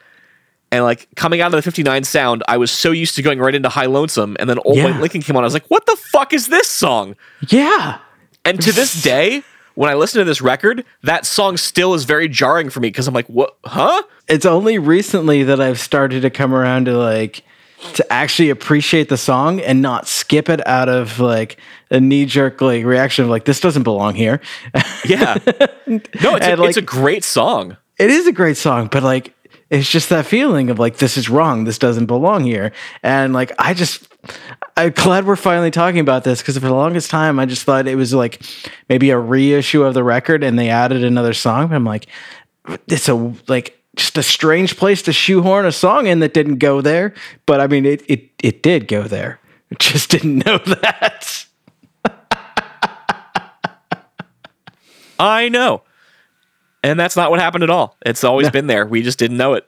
And like coming out of the 59 sound, I was so used to going right into High Lonesome. And then Old Yeah. White Lincoln came on. I was like, what the fuck is this song? Yeah. And to this day, when I listen to this record, that song still is very jarring for me because I'm like, what? Huh? It's only recently that I've started to come around to like to actually appreciate the song and not skip it out of like a knee jerk like reaction of like this doesn't belong here. Yeah. [laughs] No, it's, a, like- it's a great song. it is a great song, but like it's just that feeling of like this is wrong, this doesn't belong here, and like I just I'm glad we're finally talking about this because for the longest time I just thought it was like maybe a reissue of the record and they added another song. But I'm like, it's a like just a strange place to shoehorn a song in that didn't go there, but I mean it it it did go there. It [laughs] just didn't know [laughs] that. I know. And that's not what happened at all. It's always been there. We just didn't know it.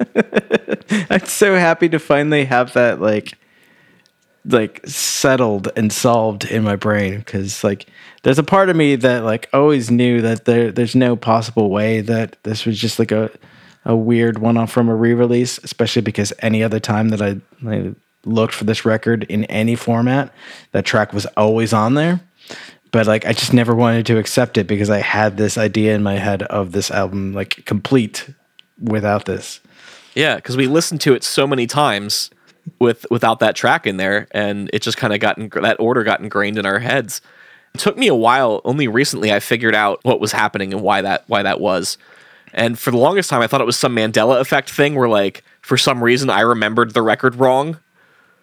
[laughs] I'm so happy to finally have that like like settled and solved in my brain because like there's a part of me that like always knew that there there's no possible way that this was just like a a weird one off from a re-release especially because any other time that I, I looked for this record in any format that track was always on there but like I just never wanted to accept it because I had this idea in my head of this album like complete without this Yeah, because we listened to it so many times with without that track in there, and it just kind of got ing- that order got ingrained in our heads. It took me a while. Only recently, I figured out what was happening and why that why that was. And for the longest time, I thought it was some Mandela effect thing, where like for some reason I remembered the record wrong,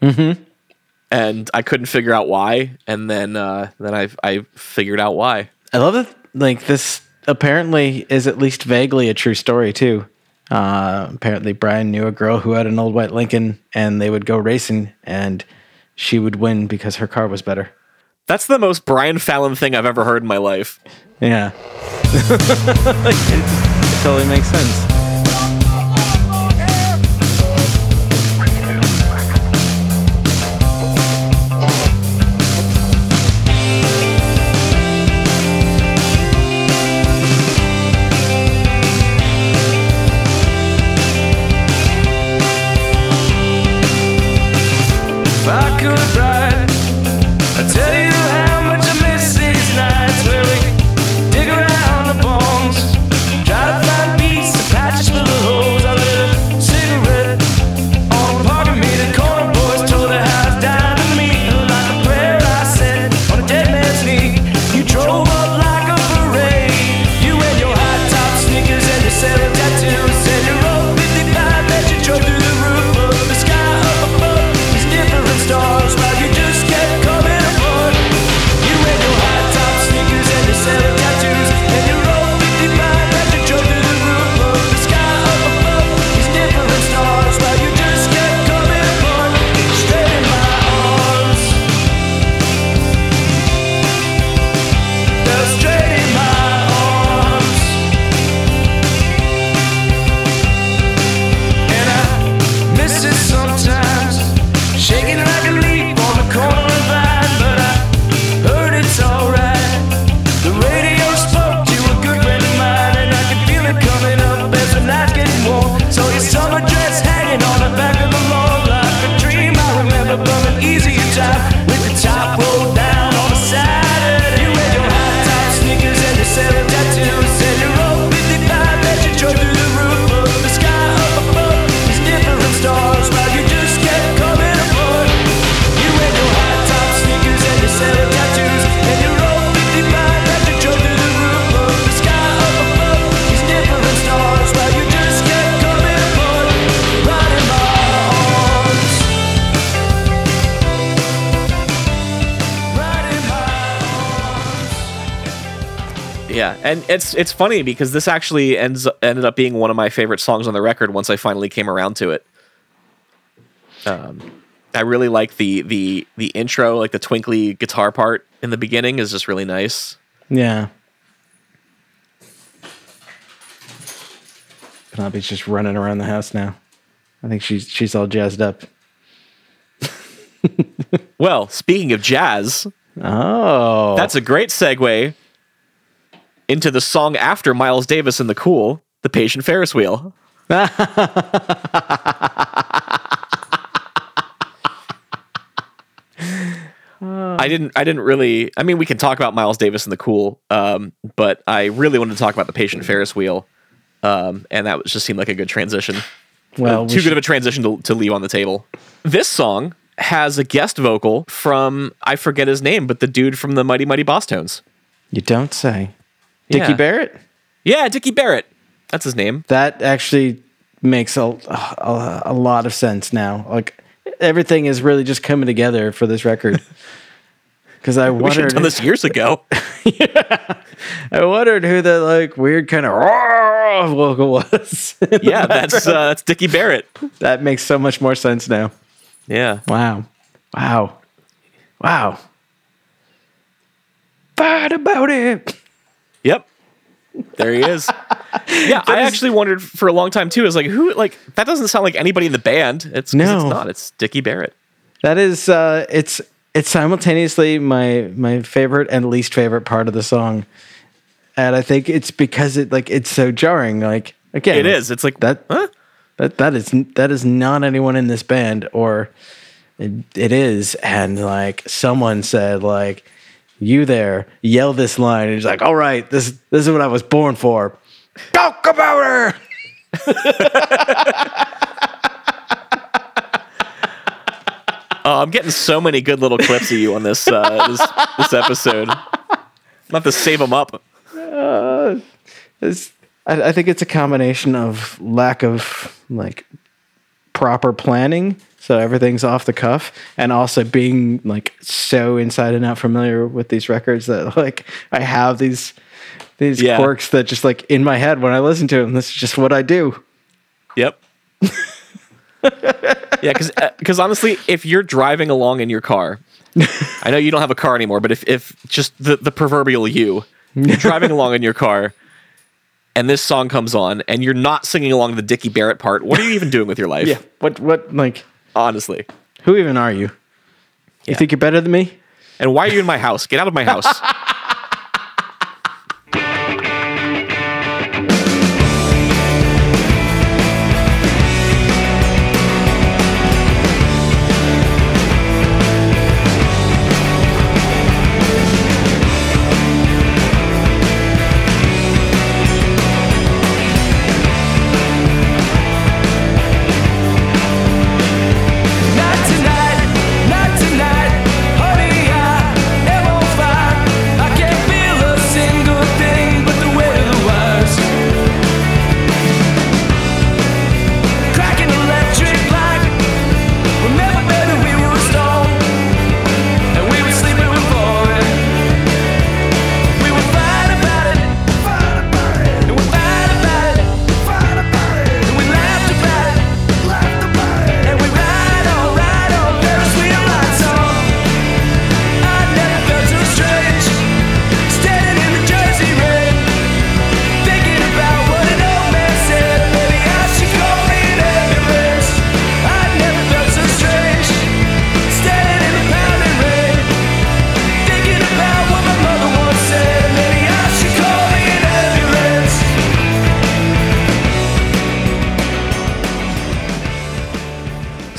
mm-hmm. And I couldn't figure out why. And then uh, then I I figured out why. I love that. Like this apparently is at least vaguely a true story too. Uh, apparently, Brian knew a girl who had an old white Lincoln, and they would go racing, and she would win because her car was better. That's the most Brian Fallon thing I've ever heard in my life. Yeah, [laughs] it totally makes sense. Could and it's it's funny because this actually ends ended up being one of my favorite songs on the record once I finally came around to it. Um, I really like the the the intro, like the twinkly guitar part in the beginning is just really nice. Yeah. Penelope's just running around the house now. I think she's she's all jazzed up. [laughs] Well, speaking of jazz, Oh, that's a great segue into the song after Miles Davis and the Cool, "The Patient Ferris Wheel." [laughs] I didn't. I didn't really. I mean, we can talk about Miles Davis and the Cool, um, but I really wanted to talk about the Patient Ferris Wheel, um, and that was, just seemed like a good transition. well, Uh, we too good should- of a transition to, to leave on the table. This song has a guest vocal from I forget his name, but the dude from the Mighty Mighty Bosstones. you don't say. Dickie Yeah. Barrett. Yeah, Dickie Barrett. That's his name. That actually makes a, a a lot of sense now. Like everything is really just coming together for this record. [laughs] Because I We should have wondered, done this years ago. [laughs] I wondered who that like weird kind of vocal was. [laughs] yeah, that's uh, that's Dickie Barrett. that makes so much more sense now. Yeah. Wow. Wow. Wow. Fight about it. Yep. There he is. [laughs] Yeah, I actually wondered for a long time too. Is like, who? Like that doesn't sound like anybody in the band. It's 'cause No. it's not. It's Dickie Barrett. That is uh it's it's simultaneously my my favorite and least favorite part of the song. And I think it's because it like it's so jarring. Like again, It is. It's like that Huh? that that is that is not anyone in this band or it, it is and like someone said like you there yell this line and he's like all right this this is what i was born for talk about her [laughs] Oh, I'm getting so many good little clips of you on this uh, this, this episode. I'm have to save them up. It's, I, I think it's a combination of lack of like proper planning so everything's off the cuff and also being like so inside and out familiar with these records that [laughs] like i have these these Yeah. quirks that just like in my head when i listen to them this is just what i do Yep. [laughs] yeah, because because uh, honestly, if you're driving along in your car, [laughs] I know you don't have a car anymore, but if, if just the, the proverbial you, you're driving along in your car and this song comes on and you're not singing along the Dickie Barrett part, what are you even doing with your life? yeah what what like Honestly. who even are you you Yeah. think you're better than me And why are you in my house? Get out of my house. [laughs]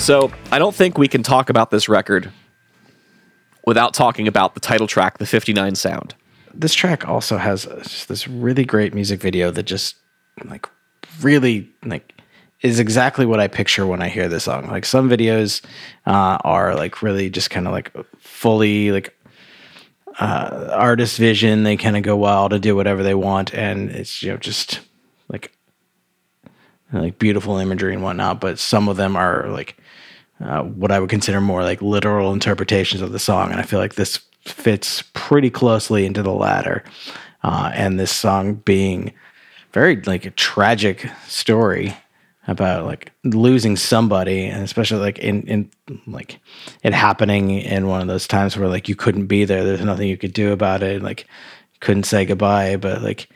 So I don't think we can talk about this record without talking about the title track, the 59 sound. this track also has uh, just this really great music video that just like really like is exactly what I picture when I hear this song. Like some videos uh, are like really just kind of like fully like uh, artist vision. They kind of go wild to do whatever they want, and it's you know just like like beautiful imagery and whatnot. But some of them are like uh, what I would consider more like literal interpretations of the song, and I feel like this fits pretty closely into the latter. uh, and this song being very like a tragic story about like losing somebody and especially like in in like it happening in one of those times where like you couldn't be there. There's nothing you could do about it like couldn't say goodbye. But like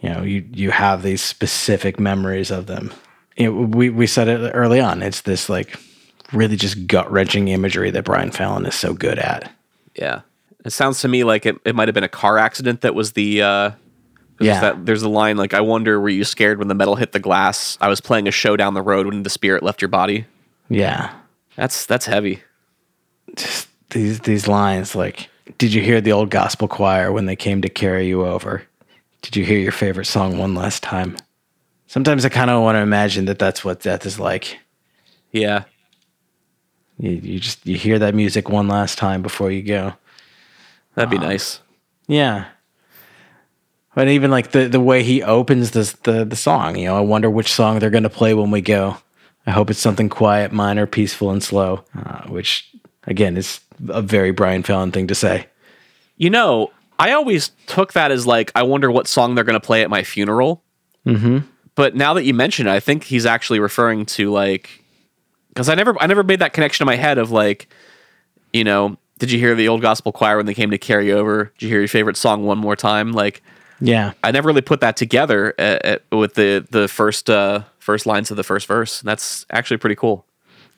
you know you you have these specific memories of them. We we said it early on. It's this like really just gut-wrenching imagery that Brian Fallon is so good at Yeah. It sounds to me like it, it might have been a car accident that was the uh Yeah. that there's a line like I wonder were you scared when the metal hit the glass? I was playing a show down the road when the spirit left your body. yeah That's that's heavy. just these these lines like did you hear the old gospel choir when they came to carry you over did you hear your favorite song one last time sometimes i kind of want to imagine that that's what death is like Yeah. You, you just you hear that music one last time before you go That'd be nice. yeah but even like the the way he opens this the the song you know i wonder which song they're going to play when we go i hope it's something quiet minor peaceful and slow uh, which again is a very brian fallon thing to say You know, I always took that as like, I wonder what song they're going to play at my funeral. Mm-hmm. But now that you mention it, I think he's actually referring to like, because I never, I never made that connection in my head of like, you know, did you hear the old gospel choir when they came to carry over? Did you hear your favorite song one more time? Like, yeah I never really put that together uh, uh, with the the first uh, first lines of the first verse. That's actually pretty cool.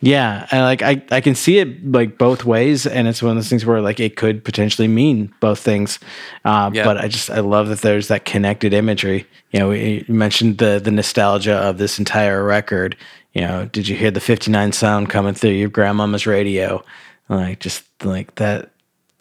Yeah, and like I, I can see it like both ways, and it's one of those things where like it could potentially mean both things. Uh, Yeah. But I just I love that there's that connected imagery. You know, we you mentioned the the nostalgia of this entire record. You know, did you hear the '59 sound coming through your grandmama's radio? Like just like that.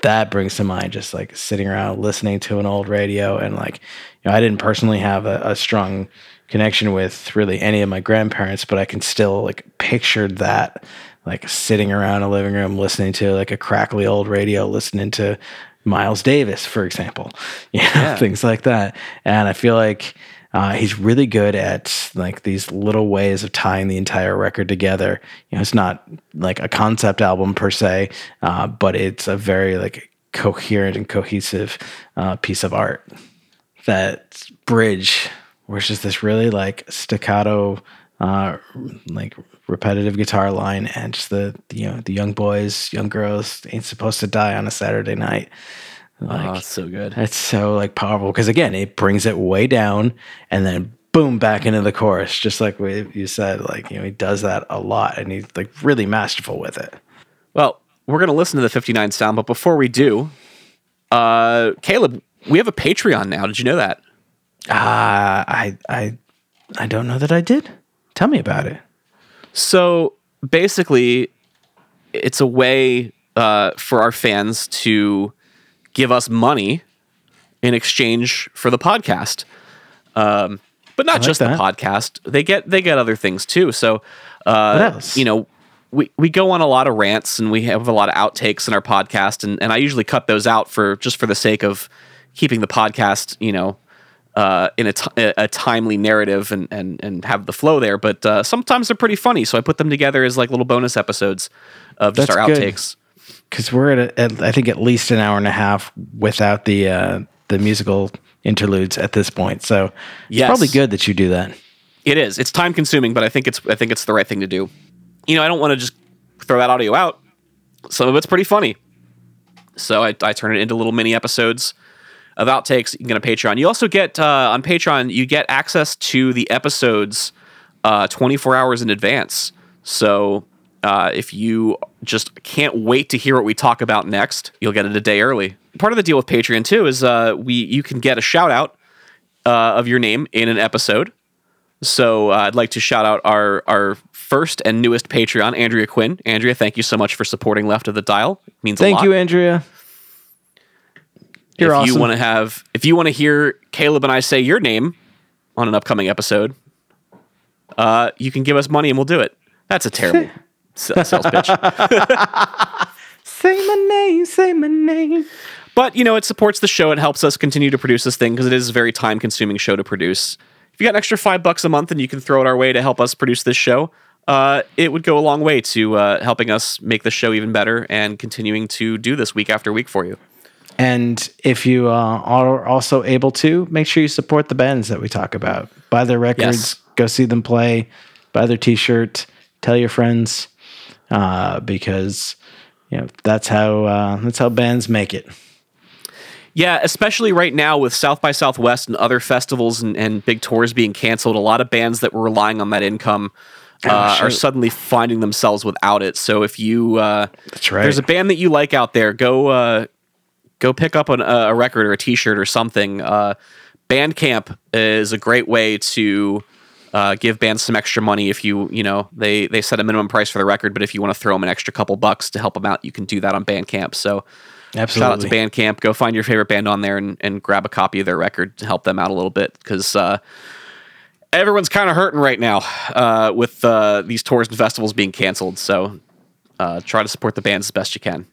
That brings to mind just like sitting around listening to an old radio, and like you know, I didn't personally have a, a strong connection with really any of my grandparents, but I can still like picture that like sitting around a living room listening to like a crackly old radio, listening to Miles Davis, for example, [laughs] you know, things like that. And I feel like uh, he's really good at like these little ways of tying the entire record together. You know, it's not like a concept album per se, uh, but it's a very like coherent and cohesive uh, piece of art that bridge it's just this really like staccato uh like repetitive guitar line and just the you know the young boys young girls ain't supposed to die on a saturday night like oh, it's so good. it's so like powerful because again it brings it way down and then boom back into the chorus just like what you said like you know he does that a lot and he's like really masterful with it Well, we're gonna listen to the 59 sound, but before we do, uh, Caleb, we have a Patreon now. Did you know that? uh i i i don't know that i did tell me about it So basically, it's a way uh, for our fans to give us money in exchange for the podcast. Um, but not like just that. the podcast; they get they get other things too. So, uh, you know, we we go on a lot of rants and we have a lot of outtakes in our podcast, and and I usually cut those out for just for the sake of keeping the podcast, you know, uh, in a, t- a timely narrative and, and, and have the flow there. But uh, sometimes they're pretty funny, so I put them together as like little bonus episodes of just That's our good. outtakes. Because we're at, a, at I think at least an hour and a half without the uh, the musical interludes at this point. So Yes. it's probably good that you do that. It is. It's time consuming, but I think it's I think it's the right thing to do. You know, I don't want to just throw that audio out. Some of it's pretty funny, so I, I turn it into little mini episodes of outtakes. You can get on Patreon. You also get uh, on Patreon. You get access to the episodes uh, 24 hours in advance. So uh, if you just can't wait to hear what we talk about next, you'll get it a day early. Part of the deal with Patreon too is uh, we you can get a shout out uh, of your name in an episode. So uh, I'd like to shout out our our first and newest Patreon, Andrea Quinn. Andrea, thank you so much for supporting Left of the Dial. It means a Thank you, Andrea. You're if awesome. you want to have, if you want to hear Caleb and I say your name on an upcoming episode, uh, you can give us money and we'll do it. That's a [laughs] terrible sales pitch. [laughs] say my name, say my name. But you know, it supports the show. It helps us continue to produce this thing because it is a very time-consuming show to produce. If you got an extra five bucks a month and you can throw it our way to help us produce this show, uh, it would go a long way to uh, helping us make the show even better and continuing to do this week after week for you. And if you uh, are also able to, make sure you support the bands that we talk about. Buy their records, Yes. go see them play, buy their T-shirt, tell your friends, uh, because you know that's how uh, that's how bands make it. Yeah, especially right now with South by Southwest and other festivals and, and big tours being canceled, a lot of bands that were relying on that income uh, sure. are suddenly finding themselves without it. So if you uh, That's right. there's a band that you like out there, go uh, go pick up an, a record or a T-shirt or something. Uh, Bandcamp is a great way to uh, give bands some extra money if you you know they they set a minimum price for the record, but if you want to throw them an extra couple bucks to help them out, you can do that on Bandcamp. So. Shout out to Bandcamp. Go find your favorite band on there and, and grab a copy of their record to help them out a little bit because uh, everyone's kind of hurting right now uh, with uh, these tours and festivals being canceled. So uh, try to support the bands as best you can.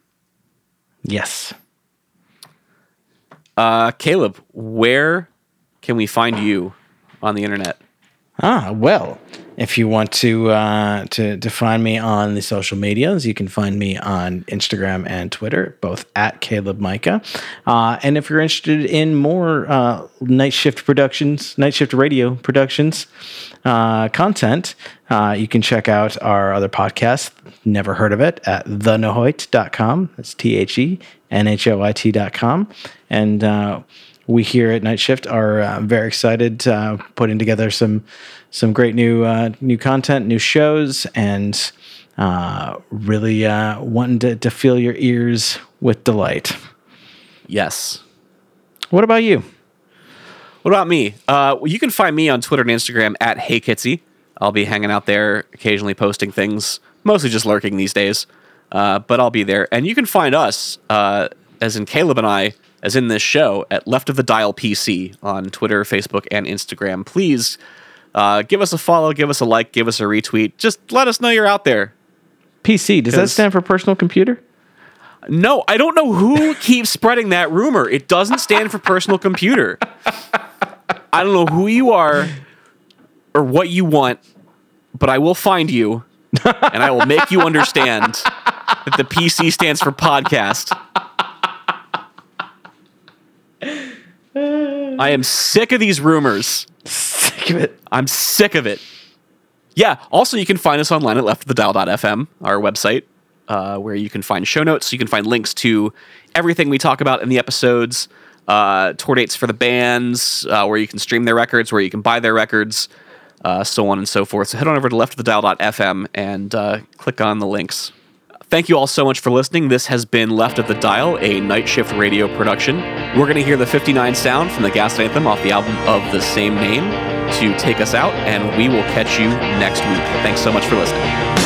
Yes. Uh, Caleb, where can we find you on the internet? Ah, well, if you want to uh, to to find me on the social medias, you can find me on Instagram and Twitter, both at Caleb Micah. Uh, and if you're interested in more uh, night shift productions, night shift radio productions uh, content, uh, you can check out our other podcast, Never Heard of It, at thenhoit.com. That's T H E N H O I T.com. And uh, we here at Night Shift are uh, very excited uh, putting together some some great new uh, new content, new shows, and uh, really uh, wanting to, to fill your ears with delight. Yes. What about you? What about me? Uh, well, you can find me on Twitter and Instagram at Hey Kitsy. I'll be hanging out there, occasionally posting things, mostly just lurking these days. Uh, but I'll be there, and you can find us, uh, as in Caleb and I, as in this show, at Left of the Dial PC on Twitter, Facebook, and Instagram. Please uh, give us a follow, give us a like, give us a retweet. Just let us know you're out there. PC. Does that stand for personal computer? No, I don't know who [laughs] keeps spreading that rumor. It doesn't stand for personal computer. I don't know who you are or what you want, but I will find you and I will make you understand that the PC stands for podcast. I am sick of these rumors. Sick of it. I'm sick of it. Yeah. Also, you can find us online at leftofthedial.fm, our website, uh, where you can find show notes. You can find links to everything we talk about in the episodes, uh, tour dates for the bands, uh, where you can stream their records, where you can buy their records, uh, so on and so forth. So head on over to leftofthedial.fm and uh, click on the links. Thank you all so much for listening. This has been Left of the Dial, a night shift radio production. We're going to hear the 59 sound from the Gaslight Anthem off the album of the same name to take us out, and we will catch you next week. Thanks so much for listening.